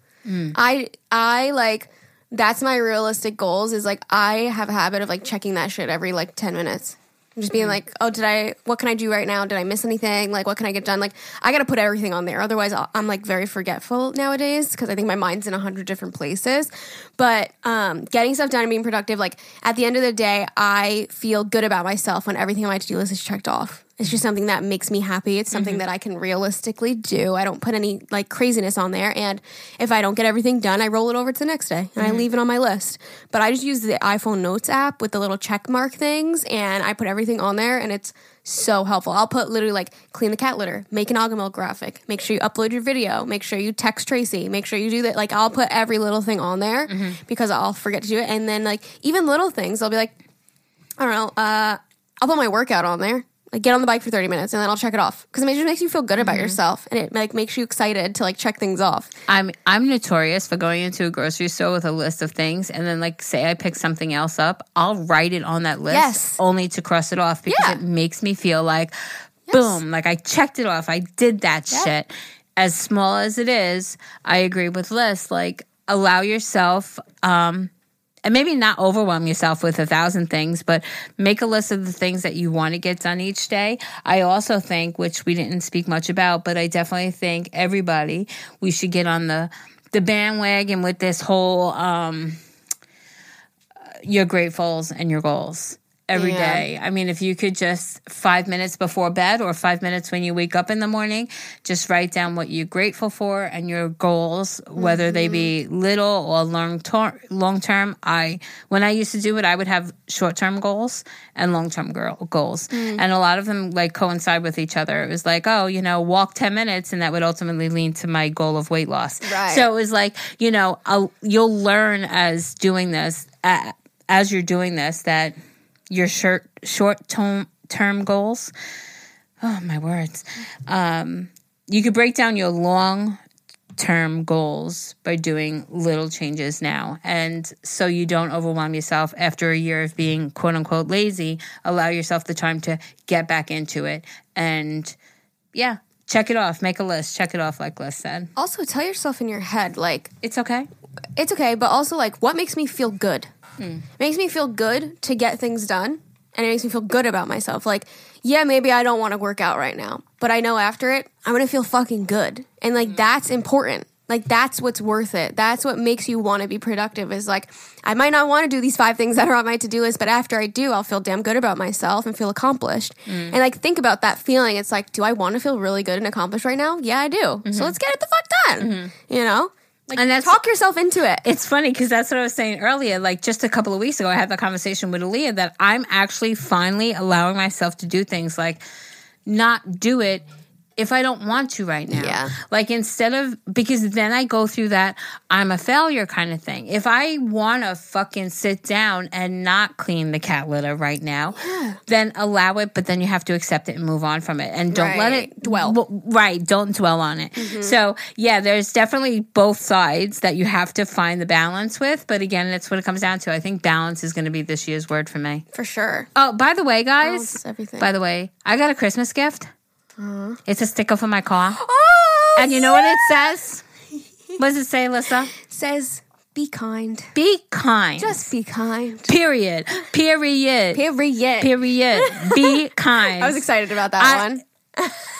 I I like that's my realistic goals is like I have a habit of like checking that shit every like 10 minutes. I'm Just being like, oh, did I? What can I do right now? Did I miss anything? Like, what can I get done? Like, I got to put everything on there. Otherwise, I'll, I'm like very forgetful nowadays because I think my mind's in a hundred different places. But um, getting stuff done and being productive, like at the end of the day, I feel good about myself when everything on my to do list is checked off. It's just something that makes me happy. It's something Mm-hmm. that I can realistically do. I don't put any like craziness on there. And if I don't get everything done, I roll it over to the next day and I Mm-hmm. leave it on my list. But I just use the iPhone Notes app with the little check mark things and I put everything on there and it's so helpful. I'll put literally like clean the cat litter, make an alga graphic, make sure you upload your video, make sure you text Tracy, make sure you do that. Like I'll put every little thing on there Mm-hmm. because I'll forget to do it. And then like even little things, I'll be like, I don't know, uh, I'll put my workout on there. Like get on the bike for 30 minutes and then I'll check it off. Because it just makes you feel good about Mm-hmm. yourself and it like makes you excited to like check things off. I'm I'm notorious for going into a grocery store with a list of things and then like say I pick something else up, I'll write it on that list Yes. only to cross it off because Yeah. it makes me feel like boom, like I checked it off. I did that shit. As small as it is, I agree with Liz. Like allow yourself um and maybe not overwhelm yourself with a thousand things, but make a list of the things that you want to get done each day. I also think, which we didn't speak much about, but I definitely think everybody we should get on the the bandwagon with this whole um your gratefuls and your goals every Yeah. day. I mean, if you could just five minutes before bed or five minutes when you wake up in the morning, just write down what you're grateful for and your goals, whether they be little or long term. Long term, I when I used to do it, I would have short term goals and long term goals, and a lot of them like coincide with each other. It was like, oh, you know, walk ten minutes, and that would ultimately lead to my goal of weight loss. Right. So it was like, you know, I'll, you'll learn as doing this. Uh, as you're doing this, that your short short term goals. Oh my words. Um, you could break down your long term goals by doing little changes now. And so you don't overwhelm yourself after a year of being quote unquote lazy, allow yourself the time to get back into it. And yeah, check it off. Make a list. Check it off, like Liz said. Also, tell yourself in your head, like, It's okay. it's okay, but also, like, what makes me feel good? Hmm. It makes me feel good to get things done, and it makes me feel good about myself. Like, yeah, maybe I don't want to work out right now, but I know after it, I'm gonna feel fucking good. And, like, that's important. Like, that's what's worth it. That's what makes you want to be productive, is like, I might not want to do these five things that are on my to do list, but after I do, I'll feel damn good about myself and feel accomplished. Hmm. And, like, think about that feeling. It's like, do I want to feel really good and accomplished right now? Yeah, I do. Mm-hmm. So let's get it the fuck done. You know? Like, And that's- talk yourself into it. It's funny because that's what I was saying earlier. Like just a couple of weeks ago, I had that conversation with Aaliyah that I'm actually finally allowing myself to do things like not do it if I don't want to right now. Yeah. Like instead of because then I go through that I'm a failure kind of thing. If I want to fucking sit down and not clean the cat litter right now, then allow it, but then you have to accept it and move on from it and don't let it Dwell. w- right, don't dwell on it. Mm-hmm. So, yeah, there's definitely both sides that you have to find the balance with, but again, that's what it comes down to. I think balance is going to be this year's word for me. For sure. Oh, by the way, guys, everything. by the way, I got a Christmas gift. Uh-huh. It's a sticker for my car. Oh, And you know what it says? What does it say, Alyssa? says be kind. Be kind. Just be kind. period. Period. Period. Period. Be kind. I was excited about that I- one.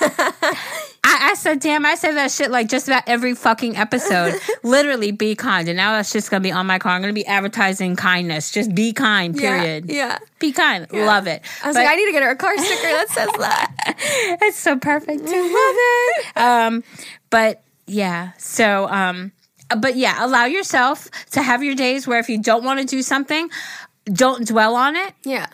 I, I said, damn, I said that shit like just about every fucking episode. Literally, be kind. And now that's just gonna be on my car. I'm gonna be advertising kindness. Just be kind, period. Yeah. yeah. Be kind. Love it. I was But- like, I need to get her a car sticker that says that. it's so perfect. I love it. Um, but yeah, so um, but yeah, allow yourself to have your days where if you don't want to do something, don't dwell on it. Yeah.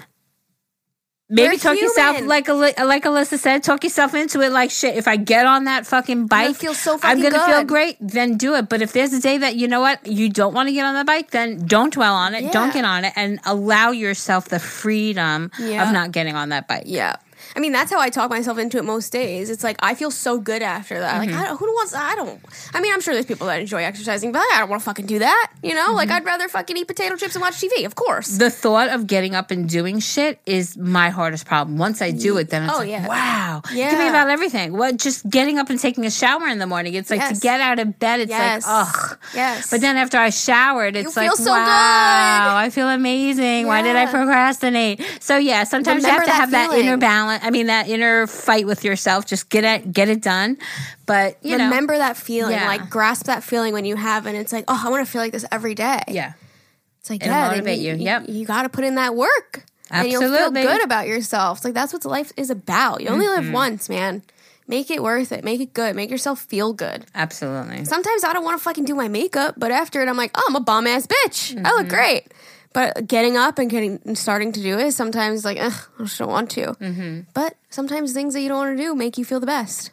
Maybe You're talk yourself like like Alyssa said, talk yourself into it. Like shit, if I get on that fucking bike, feel so I'm gonna feel great. Then do it. But if there's a day that you know what you don't want to get on the bike, then don't dwell on it. Don't get on it, and allow yourself the freedom Yeah. of not getting on that bike. Yeah. I mean, that's how I talk myself into it most days. It's like I feel so good after that. Mm-hmm. Like, I don't, who wants? I don't. I mean, I'm sure there's people that enjoy exercising, but I don't want to fucking do that. You know, like Mm-hmm. I'd rather fucking eat potato chips and watch TV. Of course. the thought of getting up and doing shit is my hardest problem. Once I do it, then it's Oh, like, yeah. wow. It can be about everything. What just getting up and taking a shower in the morning. It's like to get out of bed, it's Yes. like, ugh. Yes. But then after I showered, it's You like, so wow, good. I feel amazing. Why did I procrastinate? So yeah, sometimes you have to have that inner balance. I mean, that inner fight with yourself. Just get it, get it done. But you know, remember that feeling. Yeah. Like grasp that feeling when you have, and it's like, oh, I want to feel like this every day. yeah. It's like It'll yeah, motivate you. Yep. You, got to put in that work. And you'll feel good about yourself. It's like that's what life is about. You only Mm-hmm. live once, man. Make it worth it. Make it good. Make yourself feel good. Absolutely. Sometimes I don't want to fucking do my makeup, but after it, I'm like, oh, I'm a bomb ass bitch. I Mm-hmm. look great. But getting up and getting and starting to do it, sometimes like, ugh, I just don't want to. Mm-hmm. But sometimes things that you don't want to do make you feel the best.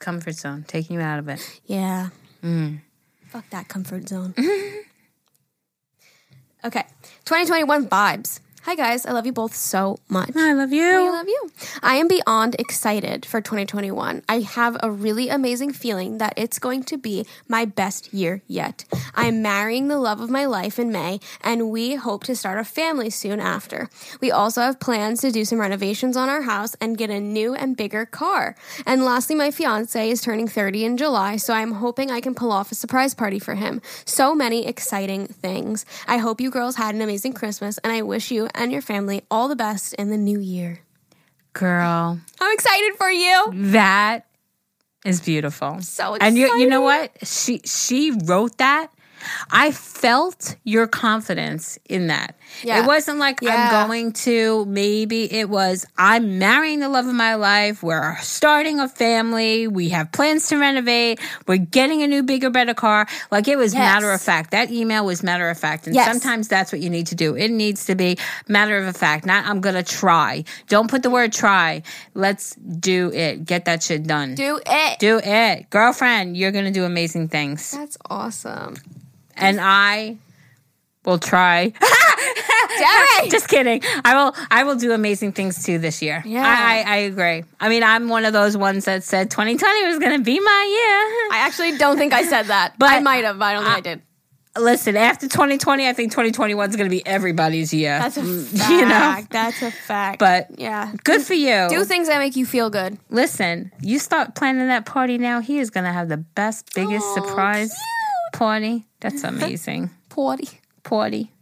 Comfort zone, taking you out of it. Yeah. Mm. Fuck that comfort zone. okay. 2021 vibes. Hi guys, I love you both so much. I love you. I love you. I am beyond excited for 2021. I have a really amazing feeling that it's going to be my best year yet. I am marrying the love of my life in May, and we hope to start a family soon after. We also have plans to do some renovations on our house and get a new and bigger car. And lastly, my fiance is turning 30 in July, so I'm hoping I can pull off a surprise party for him. So many exciting things. I hope you girls had an amazing Christmas, and I wish you and your family all the best in the new year. Girl, I'm excited for you. that is beautiful. So excited. And you you know what? She she wrote that. I felt your confidence in that. Yeah. It wasn't like Yeah. I'm going to, maybe it was I'm marrying the love of my life. We're starting a family. We have plans to renovate. We're getting a new, bigger, better car. Like it was Yes. matter of fact. That email was matter of fact. And Yes. sometimes that's what you need to do. It needs to be matter of fact, not I'm going to try. Don't put the word try. Let's do it. Get that shit done. Do it. Do it. Girlfriend, you're going to do amazing things. That's awesome. And I will try. Just kidding. I will I will do amazing things too this year. Yeah. I, I, I agree. I mean, I'm one of those ones that said 2020 was going to be my year. I actually don't think I said that. But- I might have, but I don't think I did. Listen, after 2020, I think 2021 is going to be everybody's year. That's a Mm, fact. You know? That's a fact. But yeah. good for you. Do things that make you feel good. Listen, you start planning that party now. He is going to have the best, biggest Aw, surprise party. That's amazing. Potty. Party.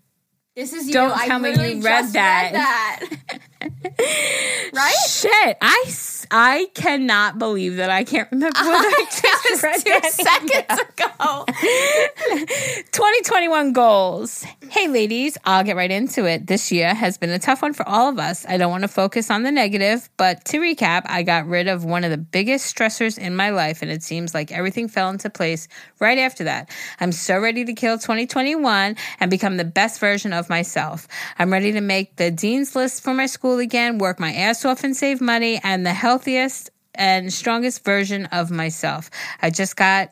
This is you. Don't I tell me you read that. read that. right? Shit, I I cannot believe that I can't remember what I just read Two seconds ago. 2021 goals. Hey, ladies, I'll get right into it. This year has been a tough one for all of us. I don't want to focus on the negative, but to recap, I got rid of one of the biggest stressors in my life, and it seems like everything fell into place right after that. I'm so ready to kill 2021 and become the best version of myself. I'm ready to make the dean's list for my school again, work my ass off and save money, and the healthiest and strongest version of myself. I just got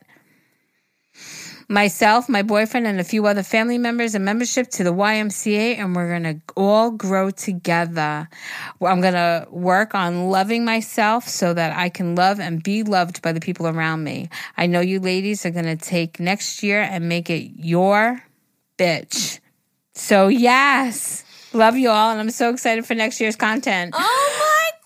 myself, my boyfriend, and a few other family members a membership to the YMCA, and we're gonna all grow together. I'm gonna work on loving myself so that I can love and be loved by the people around me. I know you ladies are gonna take next year and make it your bitch. So, yes, love you all, and I'm so excited for next year's content.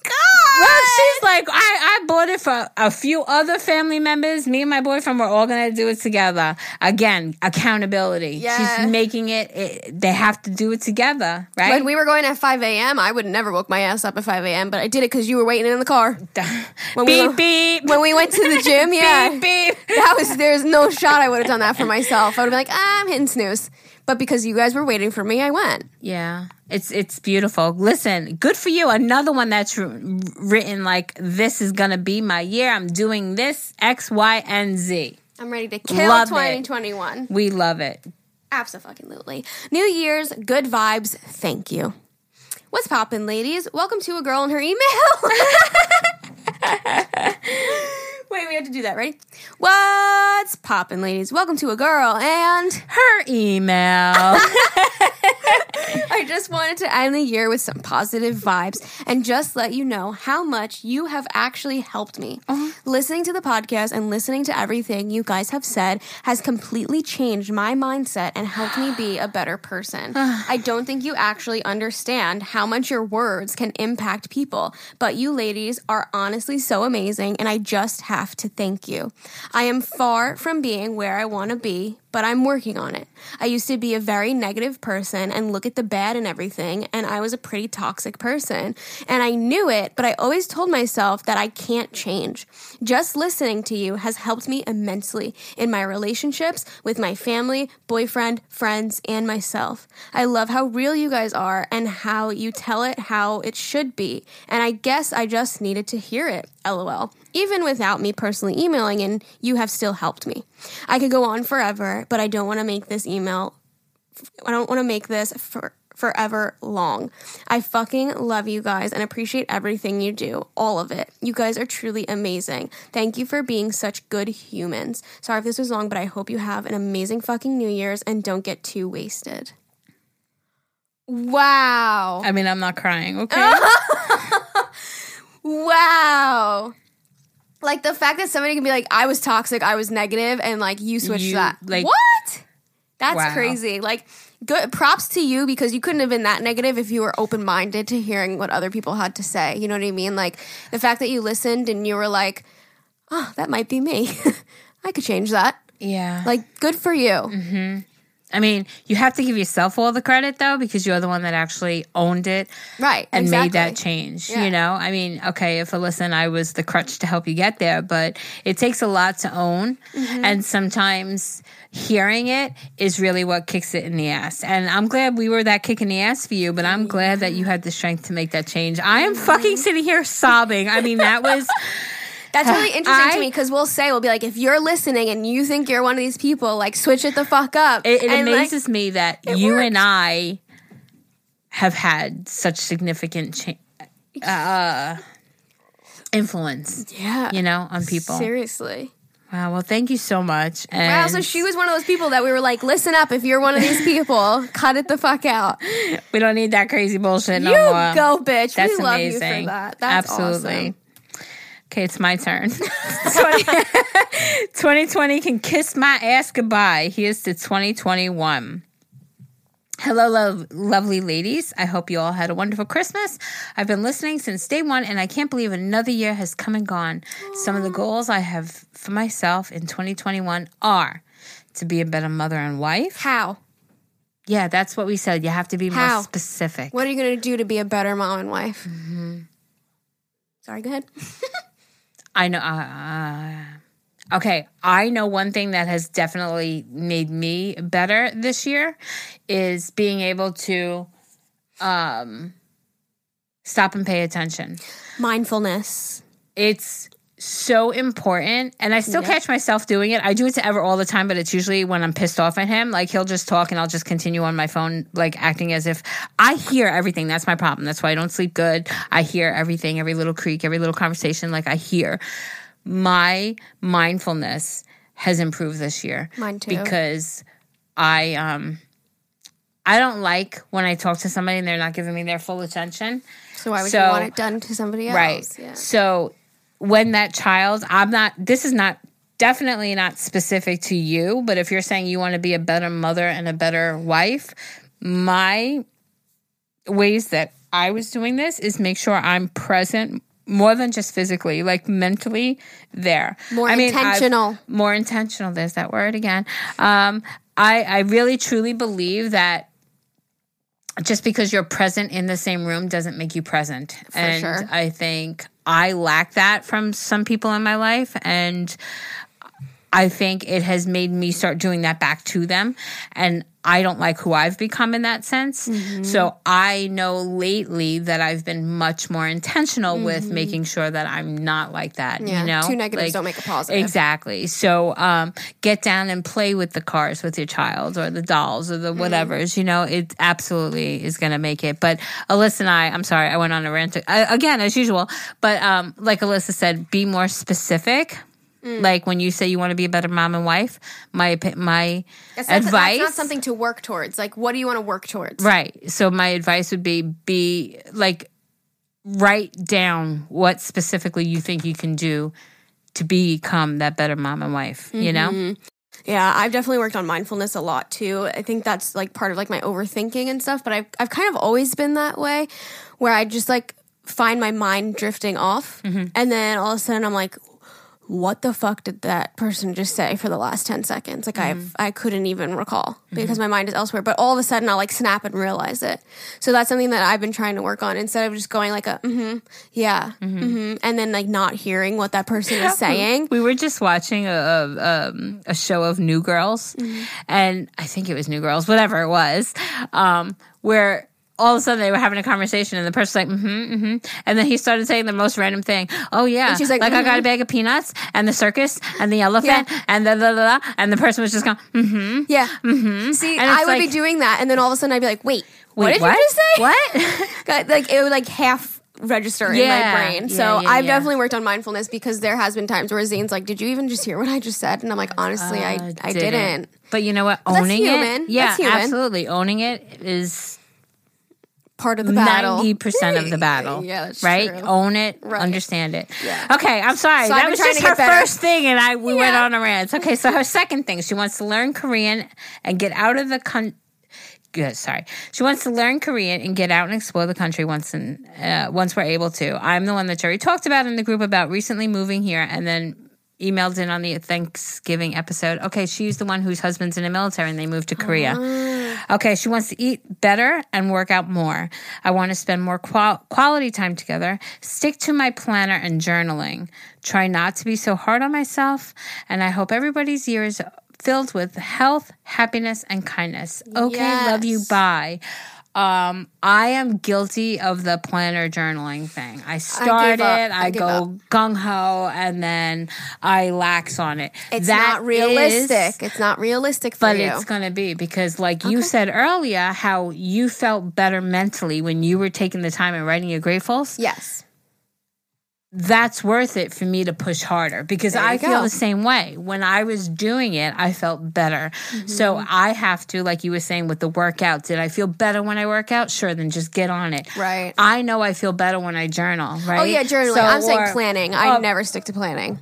Oh my god. Well, she's like, I, I bought it for a few other family members. Me and my boyfriend were all gonna do it together. Again, accountability. Yeah. She's making it, it. They have to do it together, right? When we were going at 5 a.m., I would never woke my ass up at 5 a.m., but I did it because you were waiting in the car. When we beep were- beep. When we went to the gym, yeah. beep beep. That was, there's no shot I would have done that for myself. I would have been like, ah, I'm hitting snooze. But because you guys were waiting for me, I went. Yeah, it's it's beautiful. Listen, good for you. Another one that's written like this is gonna be my year. I'm doing this X, Y, and Z. I'm ready to kill Love it. 2021. We love it. Absolutely. New Year's, good vibes, thank you. What's poppin', ladies? Welcome to a girl and her email. Wait, we have to do that, ready? What's poppin', ladies? Welcome to a girl and Her email. I just wanted to end the year with some positive vibes and just let you know how much you have actually helped me. Uh-huh. Listening to the podcast and listening to everything you guys have said has completely changed my mindset and helped me be a better person. Ah. I don't think you actually understand how much your words can impact people, but you ladies are honestly so amazing and I just have to thank you. I am far from being where I want to be, but I'm working on it. I used to be a very negative person and look at the bad and everything, and I was a pretty toxic person. And I knew it, but I always told myself that I can't change. Just listening to you has helped me immensely in my relationships with my family, boyfriend, friends, and myself. I love how real you guys are and how you tell it how it should be. And I guess I just needed to hear it. LOL. Even without me personally emailing, and you have still helped me. I could go on forever, but I don't want to make this email, I don't want to make this for forever long. I fucking love you guys and appreciate everything you do, all of it. You guys are truly amazing. Thank you for being such good humans. Sorry if this was long, but I hope you have an amazing fucking New Year's and don't get too wasted. Wow. I mean, I'm not crying, okay? Wow. Like the fact that somebody can be like, I was toxic, I was negative, and like you switched You, that. like- what? That's Wow. crazy. Like, good props to you because you couldn't have been that negative if you were open minded to hearing what other people had to say. You know what I mean? Like the fact that you listened and you were like, oh, that might be me. I could change that. yeah. Like, good for you. Mm-hmm. I mean, you have to give yourself all the credit though, because you're the one that actually owned it Right. and made that change. Yeah. You know, I mean, okay, if Alyssa and I was the crutch to help you get there, but it takes a lot to own. Mm-hmm. And sometimes hearing it is really what kicks it in the ass. And I'm glad we were that kick in the ass for you, but I'm glad that you had the strength to make that change. I am fucking Mm-hmm. sitting here sobbing. I mean, that was. That's really interesting I- to me because we'll say, we'll be like, if you're listening and you think you're one of these people, like, switch it the fuck up. It, it And, like, amazes me that you worked. and I have had such significant cha- uh, influence, yeah. you know, on people. Seriously. Wow. Well, thank you so much. And Wow, so she was one of those people that we were like, listen up, if you're one of these people, cut it the fuck out. we don't need that crazy bullshit no you more. go, bitch. That's we love amazing. you for that. That's Absolutely. awesome. Okay, it's my turn. 2020 can kiss my ass goodbye. Here's to 2021. Hello, love, lovely ladies. I hope you all had a wonderful Christmas. I've been listening since day one, and I can't believe another year has come and gone. Some of the goals I have for myself in 2021 are to be a better mother and wife. How? Yeah, that's what we said. You have to be How? more specific. What are you going to do to be a better mom and wife? Mm-hmm. Sorry, go ahead. I know. Uh, okay, I know one thing that has definitely made me better this year is being able to um, stop and pay attention. Mindfulness. It's so important, and I still catch myself doing it. I do it to Ever all the time, but it's usually when I'm pissed off at him. Like he'll just talk, and I'll just continue on my phone, like acting as if I hear everything. That's my problem. That's why I don't sleep good. I hear everything, every little creak, every little conversation. Like I hear. My mindfulness has improved this year. Mine too. Because I um I don't like when I talk to somebody and they're not giving me their full attention. So why would So- you want it done to somebody else? Right. Yeah. So when that child, I'm not, this is not, definitely not specific to you, but if you're saying you want to be a better mother and a better wife, my ways that I was doing this is make sure I'm present more than just physically, like mentally there. More I mean, I've- intentional. more intentional. There's that word again. Um, I, I really truly believe that just because you're present in the same room doesn't make you present. and sure. I think I lack that from some people in my life. And I think it has made me start doing that back to them. And I don't like who I've become in that sense. Mm-hmm. So I know lately that I've been much more intentional with making sure that I'm not like that. Mm-hmm. Yeah, You know, two negatives don't make a positive. Exactly. So um, get down and play with the cars with your child or the dolls or the Mm-hmm. whatevers. You know, it absolutely is going to make it. But Alyssa and I, I'm sorry, I went on a rant uh, again as usual. But um, like Alyssa said, be more specific. Mm. Like when you say you want to be a better mom and wife, my my That's not, advice that's not something to work towards. Like, what do you want to work towards? Right. So my advice would be be like write down what specifically you think you can do to become that better mom and wife, you know? Yeah, I've definitely worked on mindfulness a lot too. I think that's like part of like my overthinking and stuff, but I've I've kind of always been that way where I just like find my mind drifting off Mm-hmm. and then all of a sudden I'm like what the fuck did that person just say for the last 10 seconds? Like Mm-hmm. I I couldn't even recall because my mind is elsewhere. But all of a sudden I'll like snap and realize it. So that's something that I've been trying to work on instead of just going like a mm-hmm, yeah, mm-hmm, and then like not hearing what that person is saying. We were just watching a a, um, a show of New Girls, and I think it was New Girls, whatever it was, um, where all of a sudden they were having a conversation, and the person's like, mm-hmm, mm-hmm, and then he started saying the most random thing. Oh yeah, she's like, "Like I got a "Mhm." bag of peanuts and the circus and the elephant and the la la la, and the person was just going, mm-hmm. Yeah. Mm-hmm. See, And I would be doing that, and then all of a sudden I'd be like, wait, what did what? you just say? What? Got- like it would like half register in my brain. So yeah, yeah, I've yeah. definitely worked on mindfulness because there has been times where Zane's like, "Did you even just hear what I just said?" And I'm like, honestly, I Uh, I didn't. But you know what? Owning human. it, yeah, absolutely. Owning it is Part of the battle. ninety percent of the battle. Yeah, right. true. Own it, Right. understand it. Yeah. Okay, I'm sorry. So that was just her first thing, and I we went on a rant. Okay, so her second thing, she wants to learn Korean and get out of the country. Good, sorry. She wants to learn Korean and get out and explore the country once and uh, once we're able to. I'm the one that Jerry talked about in the group about recently moving here and then emailed in on the Thanksgiving episode. Okay, she's the one whose husband's in the military and they moved to Korea. Okay, she wants to eat better and work out more. I want to spend more qual- quality time together, stick to my planner and journaling, try not to be so hard on myself, and I hope everybody's year is filled with health, happiness, and kindness. Okay, love you. Bye. Um, I am guilty of the planner journaling thing. I start up. it, I, I go gung ho, and then I lax on it. It's That not realistic. is- it's not realistic for but you. it's going to be because, like you said earlier, how you felt better mentally when you were taking the time and writing your gratefuls. yes. That's worth it for me to push harder because I feel go. the same way. When I was doing it, I felt better. Mm-hmm. So I have to, like you were saying with the workout, did I feel better when I work out? Sure, then just get on it. Right. I know I feel better when I journal, right? Oh yeah, journaling. So, I'm saying planning. I Oh, never stick to planning.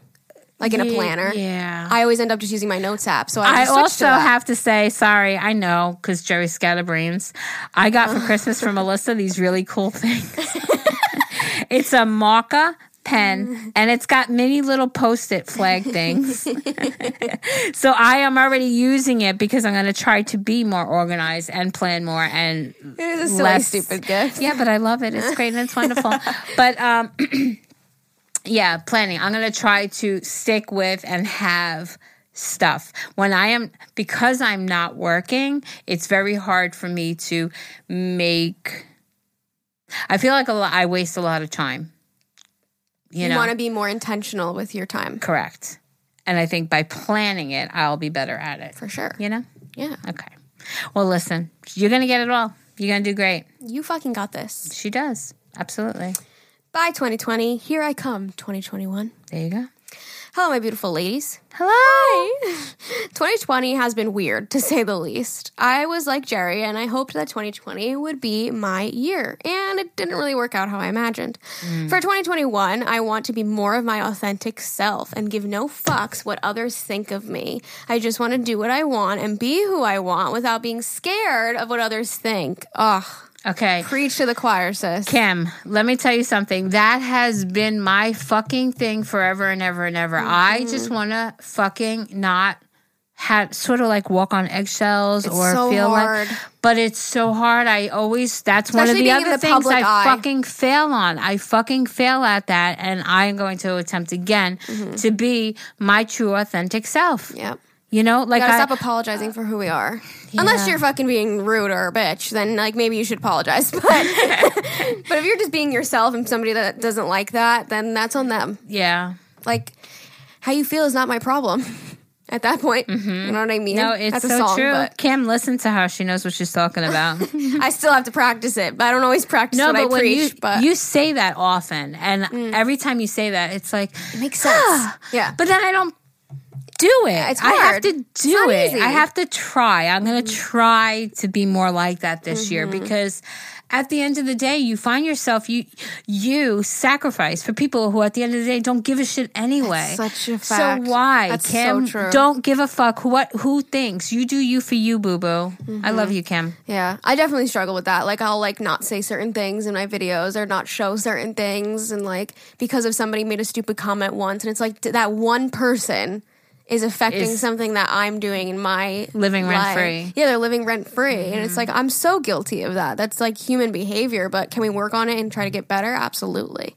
Like in a planner. Yeah. I always end up just using my notes app. So I, I also to have to say, sorry, I know, because Jerry Scatterbrains. I got for Christmas from Melissa these really cool things. it's a Marca pen and it's got many little post-it flag things. so I am already using it because I'm going to try to be more organized and plan more and It silly, less- stupid gift. yeah, but I love it. It's great and it's wonderful. but um yeah, planning. I'm going to try to stick with and have stuff. When I am because I'm not working, it's very hard for me to make I feel like a lot, I waste a lot of time. You, You know. want to be more intentional with your time. Correct. And I think by planning it, I'll be better at it. For sure. You know? Yeah. Okay. Well, listen, you're going to get it all. You're going to do great. You fucking got this. She does. Absolutely. Bye 2020. Here I come 2021. There you go. Hello, my beautiful ladies. Hello. 2020 has been weird to say the least. I was like Jerry and I hoped that 2020 would be my year, and it didn't really work out how I imagined. Mm. For 2021, I want to be more of my authentic self and give no fucks what others think of me. I just want to do what I want and be who I want without being scared of what others think. Ugh, Okay. preach to the choir, sis. Kim, let me tell you something. That has been my fucking thing forever and ever and ever. I Mm-hmm. just want to fucking not have sort of like walk on eggshells It's or so feel hard. like but it's so hard. I always that's one of the other the things I eye. fucking fail on. I fucking fail at that and I am going to attempt again to be my true authentic self. Yep. You know, like Gotta I, stop apologizing for who we are. Unless you're fucking being rude or a bitch, then like maybe you should apologize. But but if you're just being yourself and somebody that doesn't like that, then that's on them. yeah. Like how you feel is not my problem. At that point, you know what I mean? Mm-hmm. No, it's that's so song, true. but Kim, listen to her. She knows what she's talking about. I still have to practice it. But I don't always practice what I when preach. you, but Mm. you say that often, and every time you say that, it's like it makes sense. yeah. But then I don't do it. It's I have hard. to do it. easy. I have to try. I'm going to try to be more like that this year Mm-hmm. because at the end of the day, you find yourself you you sacrifice for people who at the end of the day don't give a shit anyway. such a fact. So why, That's so Kim? true. Don't give a fuck who what who thinks. You do you for you, boo boo. Mm-hmm. I love you, Kim. Yeah, I definitely struggle with that. Like, I'll like not say certain things in my videos or not show certain things, and like because of somebody made a stupid comment once, and it's like that one person is affecting Is- something that I'm doing in my Living rent-free. Yeah, they're living rent free, and it's mm-hmm. like I'm so guilty of that. That's like human behavior, but can we work on it and try to get better? Absolutely.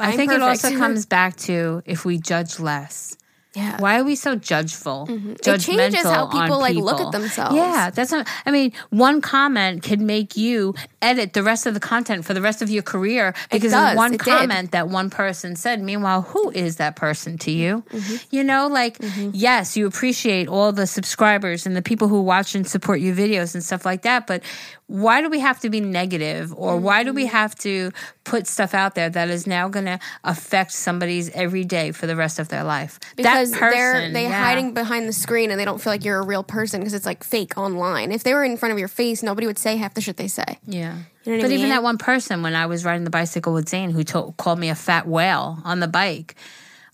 I I'm think it also comes back to if we judge less. Yeah. Why are we so judgeful? It Judgmental changes how people like look at themselves. Yeah, that's not. I mean, one comment can make you edit the rest of the content for the rest of your career because of one It did. comment that one person said. Meanwhile, who is that person to you? Mm-hmm. You know, like yes, you appreciate all the subscribers and the people who watch and support your videos and stuff like that, but why do we have to be negative or why do we Mm-hmm. have to put stuff out there that is now going to affect somebody's every day for the rest of their life? because that they're person, they yeah. hiding behind the screen and they don't feel like you're a real person because it's like fake online. If they were in front of your face, nobody would say half the shit they say. Yeah. You know what I but even that one person, when I was riding the bicycle with Zane, who told, called me a fat whale on the bike,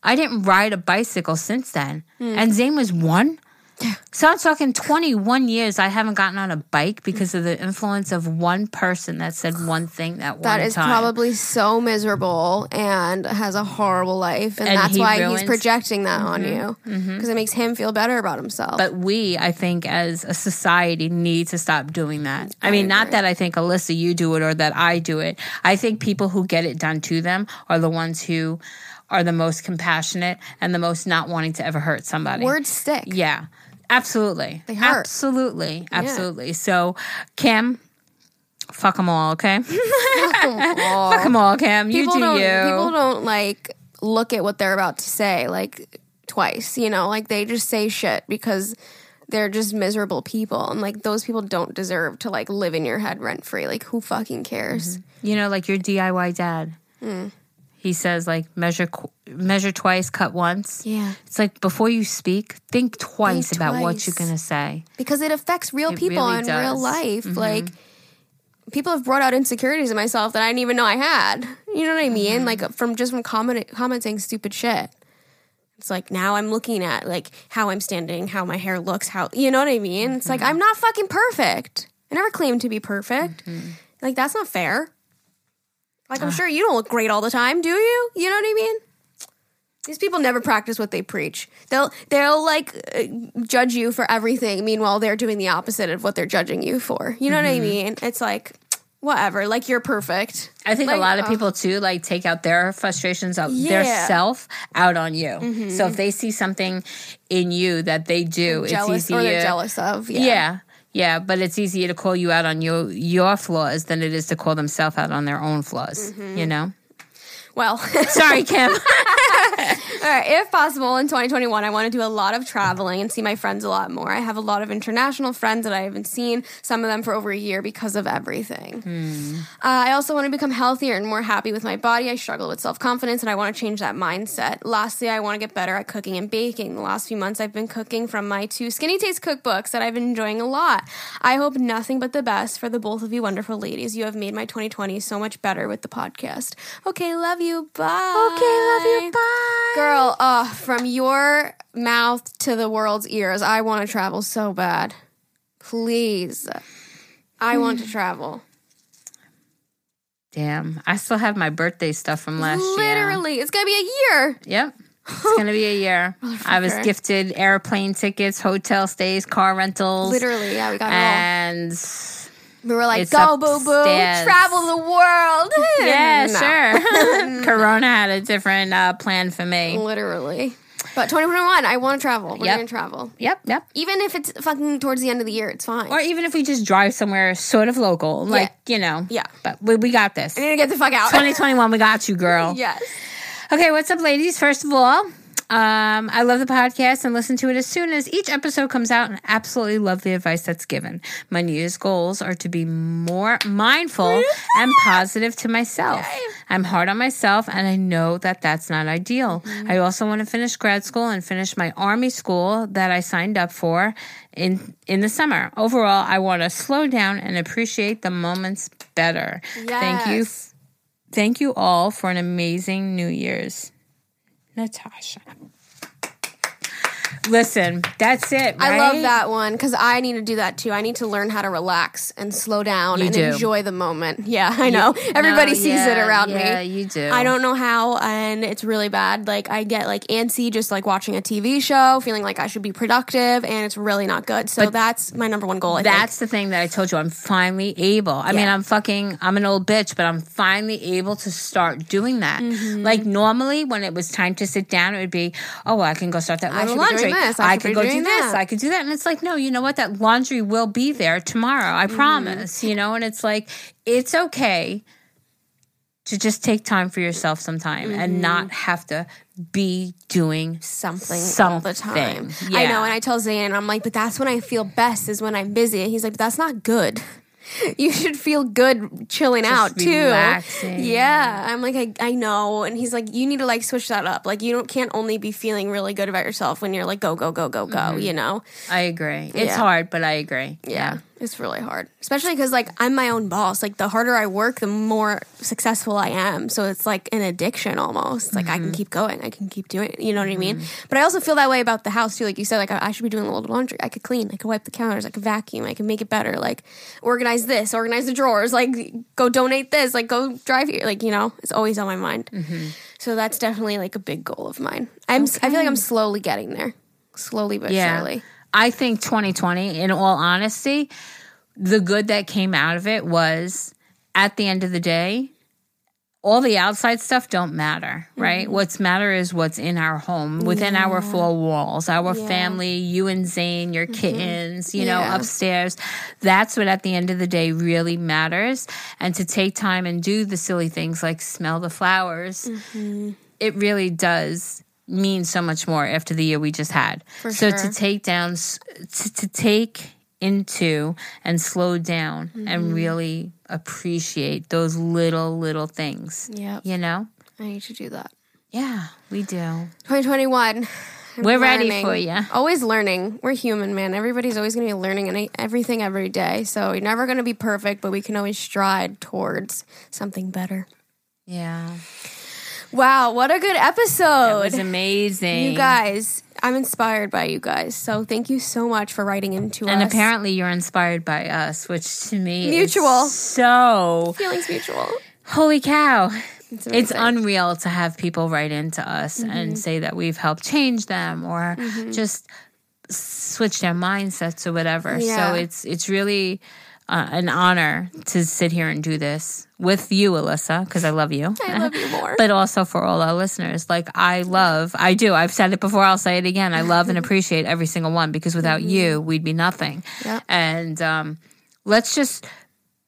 I didn't ride a bicycle since then. Hmm. And Zane was one. So I'm talking 21 years I haven't gotten on a bike because of the influence of one person that said one thing that one That is time. probably so miserable and has a horrible life, and, And that's he why ruins- he's projecting that on mm-hmm. you mm-hmm. because it makes him feel better about himself. But we, I think, as a society, need to stop doing that. I mean, not that I think Alyssa, you do it or that I do it. I think people who get it done to them are the ones who are the most compassionate and the most not wanting to ever hurt somebody. words stick. Yeah, absolutely. They hurt. Absolutely. Absolutely. So, Kim, fuck them all, okay? fuck them all, Kim. You people do don't. you. People don't like look at what they're about to say like twice. You know, like they just say shit because they're just miserable people, and like those people don't deserve to like live in your head rent free. Like who fucking cares? You know, like your DIY dad. Hmm. He says, like measure measure twice, cut once. Yeah. It's like before you speak, think twice Think about what you're gonna say. because it affects real It people really in does. real life. Mhm. Like people have brought out insecurities in myself that I didn't even know I had. You know what I mean? Mm-hmm. Like from just from comment, commenting stupid shit. It's like now I'm looking at like how I'm standing, how my hair looks, how you know what I mean? It's Mm-hmm. like I'm not fucking perfect. I never claimed to be perfect. Mm-hmm. Like that's not fair. Like I'm sure you don't look great all the time, do you? You know what I mean? These people never practice what they preach. They'll they'll like uh, judge you for everything. Meanwhile, they're doing the opposite of what they're judging you for. You know what I mean? It's like whatever. Like you're perfect. I think Like, a lot of uh, people too like take out their frustrations out their Yeah. Mm-hmm. self out on you. So if they see something in you that they do, jealous it's or they're jealous of. Yeah. Yeah. Yeah. but it's easier to call you out on your your flaws than it is to call themselves out on their own flaws. Mm-hmm. You know. Well, Sorry, Kim. All right, if possible in 2021, I want to do a lot of traveling and see my friends a lot more. I have a lot of international friends that I haven't seen, some of them for over a year because of everything. Uh, I also want to become healthier and more happy with my body. I struggle with self confidence and I want to change that mindset. Lastly, I want to get better at cooking and baking. The last few months, I've been cooking from my two Skinnytaste cookbooks that I've been enjoying a lot. I hope nothing but the best for the both of you wonderful ladies. You have made my 2020 so much better with the podcast. Okay, love you. Bye. Okay, love you. Bye. Girl, uh, from your mouth to the world's ears, I want to travel so bad. Please. I want to travel. Damn, I still have my birthday stuff from last year. Literally. It's going to be a year. Yep. It's gonna be a year. I was gifted airplane tickets, hotel stays, car rentals, Literally. Yeah, we got it and all. We were like, it's go, boo boo. Travel the world. yeah, No. sure. Corona had a different uh, plan for me. Literally. But 2021, I want to travel. We're Yep. going to travel. Yep, yep. Even if it's fucking towards the end of the year, it's fine. Or even if we just drive somewhere sort of local, like you know. Yeah. But we, we got this. I need to get the fuck out. 2021, we got you, girl. yes. Okay, what's up, ladies? First of all, Um, I love the podcast and listen to it as soon as each episode comes out and absolutely love the advice that's given. My New Year's goals are to be more mindful and positive to myself. I'm hard on myself and I know that that's not ideal. I also want to finish grad school and finish my army school that I signed up for in in the summer. Overall, I want to slow down and appreciate the moments better. Thank you. Thank you all for an amazing New Year's. نتعشى. Listen, that's it. I love that one because I need to do that too. I need to learn how to relax and slow down You and do. enjoy the moment. Yeah, I know. Everybody No, sees yeah, it around yeah, me. Yeah, you do. I don't know how, and it's really bad. Like I get like antsy just like watching a TV show, feeling like I should be productive, and it's really not good. So that's my number one goal. I That's the thing that I told you. I'm finally able. I mean, I'm fucking, I'm an old bitch, but I'm finally able to start doing that. Mm-hmm. Like normally, when it was time to sit down, it would be, oh, well, I can go start that I little should be doing laundry. This. I should could go do this. that. I could do that. And it's like, no, you know what? That laundry will be there tomorrow. I Mm-hmm. promise. You know, and it's like, it's okay to just take time for yourself sometime Mm-hmm. and not have to be doing something, all the Something. time. I know, and I tell Zane, I'm like, but that's when I feel best is when I'm busy. And he's like, but that's not good. You should feel good chilling out too. relaxing. Yeah, I'm like, I, I know, and he's like, you need to like switch that up. Like, you don't can't only be feeling really good about yourself when you're like, go, go, go, go, go. Mm-hmm. You know? I agree. It's Yeah. hard, but I agree. Yeah, it's really hard, especially because like I'm my own boss. Like the harder I work, the more successful I am. So it's like an addiction almost. It's Like I can mm-hmm. keep going, I can keep doing it. You know what I mean? Mm-hmm. But I also feel that way about the house too. Like you said, like I, I should be doing a little laundry. I could clean. I could wipe the counters. I could vacuum. I can make it better. Like organize this, organize the drawers. Like go donate this. Like go drive here. Like you know, it's always on my mind. Mm-hmm. So that's definitely like a big goal of mine. I'm. I feel like I'm slowly getting there, slowly but Yeah. surely. I think 2020, in all honesty, the good that came out of it was at the end of the day, all the outside stuff don't matter, right? Mm-hmm. What's matter is what's in our home, within our four walls, our family, you and Zane, your mm-hmm. kittens, you know, upstairs. That's what at the end of the day really matters. And to take time and do the silly things like smell the flowers, mm-hmm. it really does mean so much more after the year we just had. For so sure. to take down, to, to take into and slow down Mm-hmm. and really appreciate those little little things. Yeah. You know? I need to do that. Yeah, we do. 2021. I'm We're ready for ya. Always learning. We're human, man. Everybody's always going to be learning and everything every day. So you're never going to be perfect, but we can always stride towards something better. Yeah. Wow, what a good episode. It was amazing. You guys, I'm inspired by you guys. So thank you so much for writing into and us. And apparently you're inspired by us, which to me Mutual. so feelings mutual. holy cow. It's, It's unreal to have people write into us Mm-hmm. and say that we've helped change them or just switch their mindsets or whatever. Yeah. So it's it's really uh, an honor to sit here and do this with you, Alyssa, because I love you. I love you more. But also for all our listeners, like I love, I do. I've said it before. I'll say it again. I love and appreciate every single one because without you, we'd be nothing. Mm-hmm. Yep. And um, let's just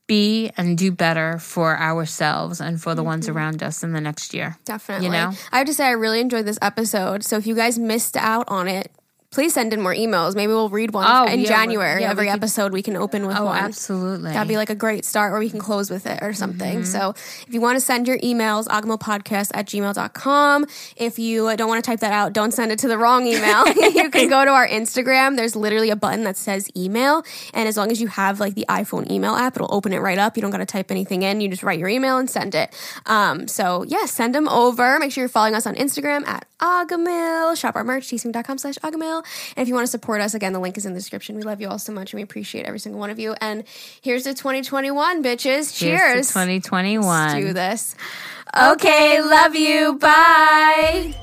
be and do better for ourselves and for the ones around us in the next year. Definitely. You know? I have to say, I really enjoyed this episode. So if you guys missed out on it, please send in more emails. Maybe we'll read one Oh, in yeah, January. yeah, Every could- episode we can open with Oh, one. absolutely. That'd be like a great start, or we can close with it or something. Mm-hmm. So if you want to send your emails, agahmilpodcast at gmail.com. If you don't want to type that out, don't send it to the wrong email. you can go to our Instagram. There's literally a button that says email. And as long as you have like the iPhone email app, it'll open it right up. You don't got to type anything in. You just write your email and send it. Um, so yeah, send them over. Make sure you're following us on Instagram at Agahmil. Shop our merch, teespring.com slash Agahmil. And if you want to support us, again, the link is in the description. We love you all so much and we appreciate every single one of you. And here's to 2021, bitches. Cheers. 2021. Let's do this. Okay, love you. Bye.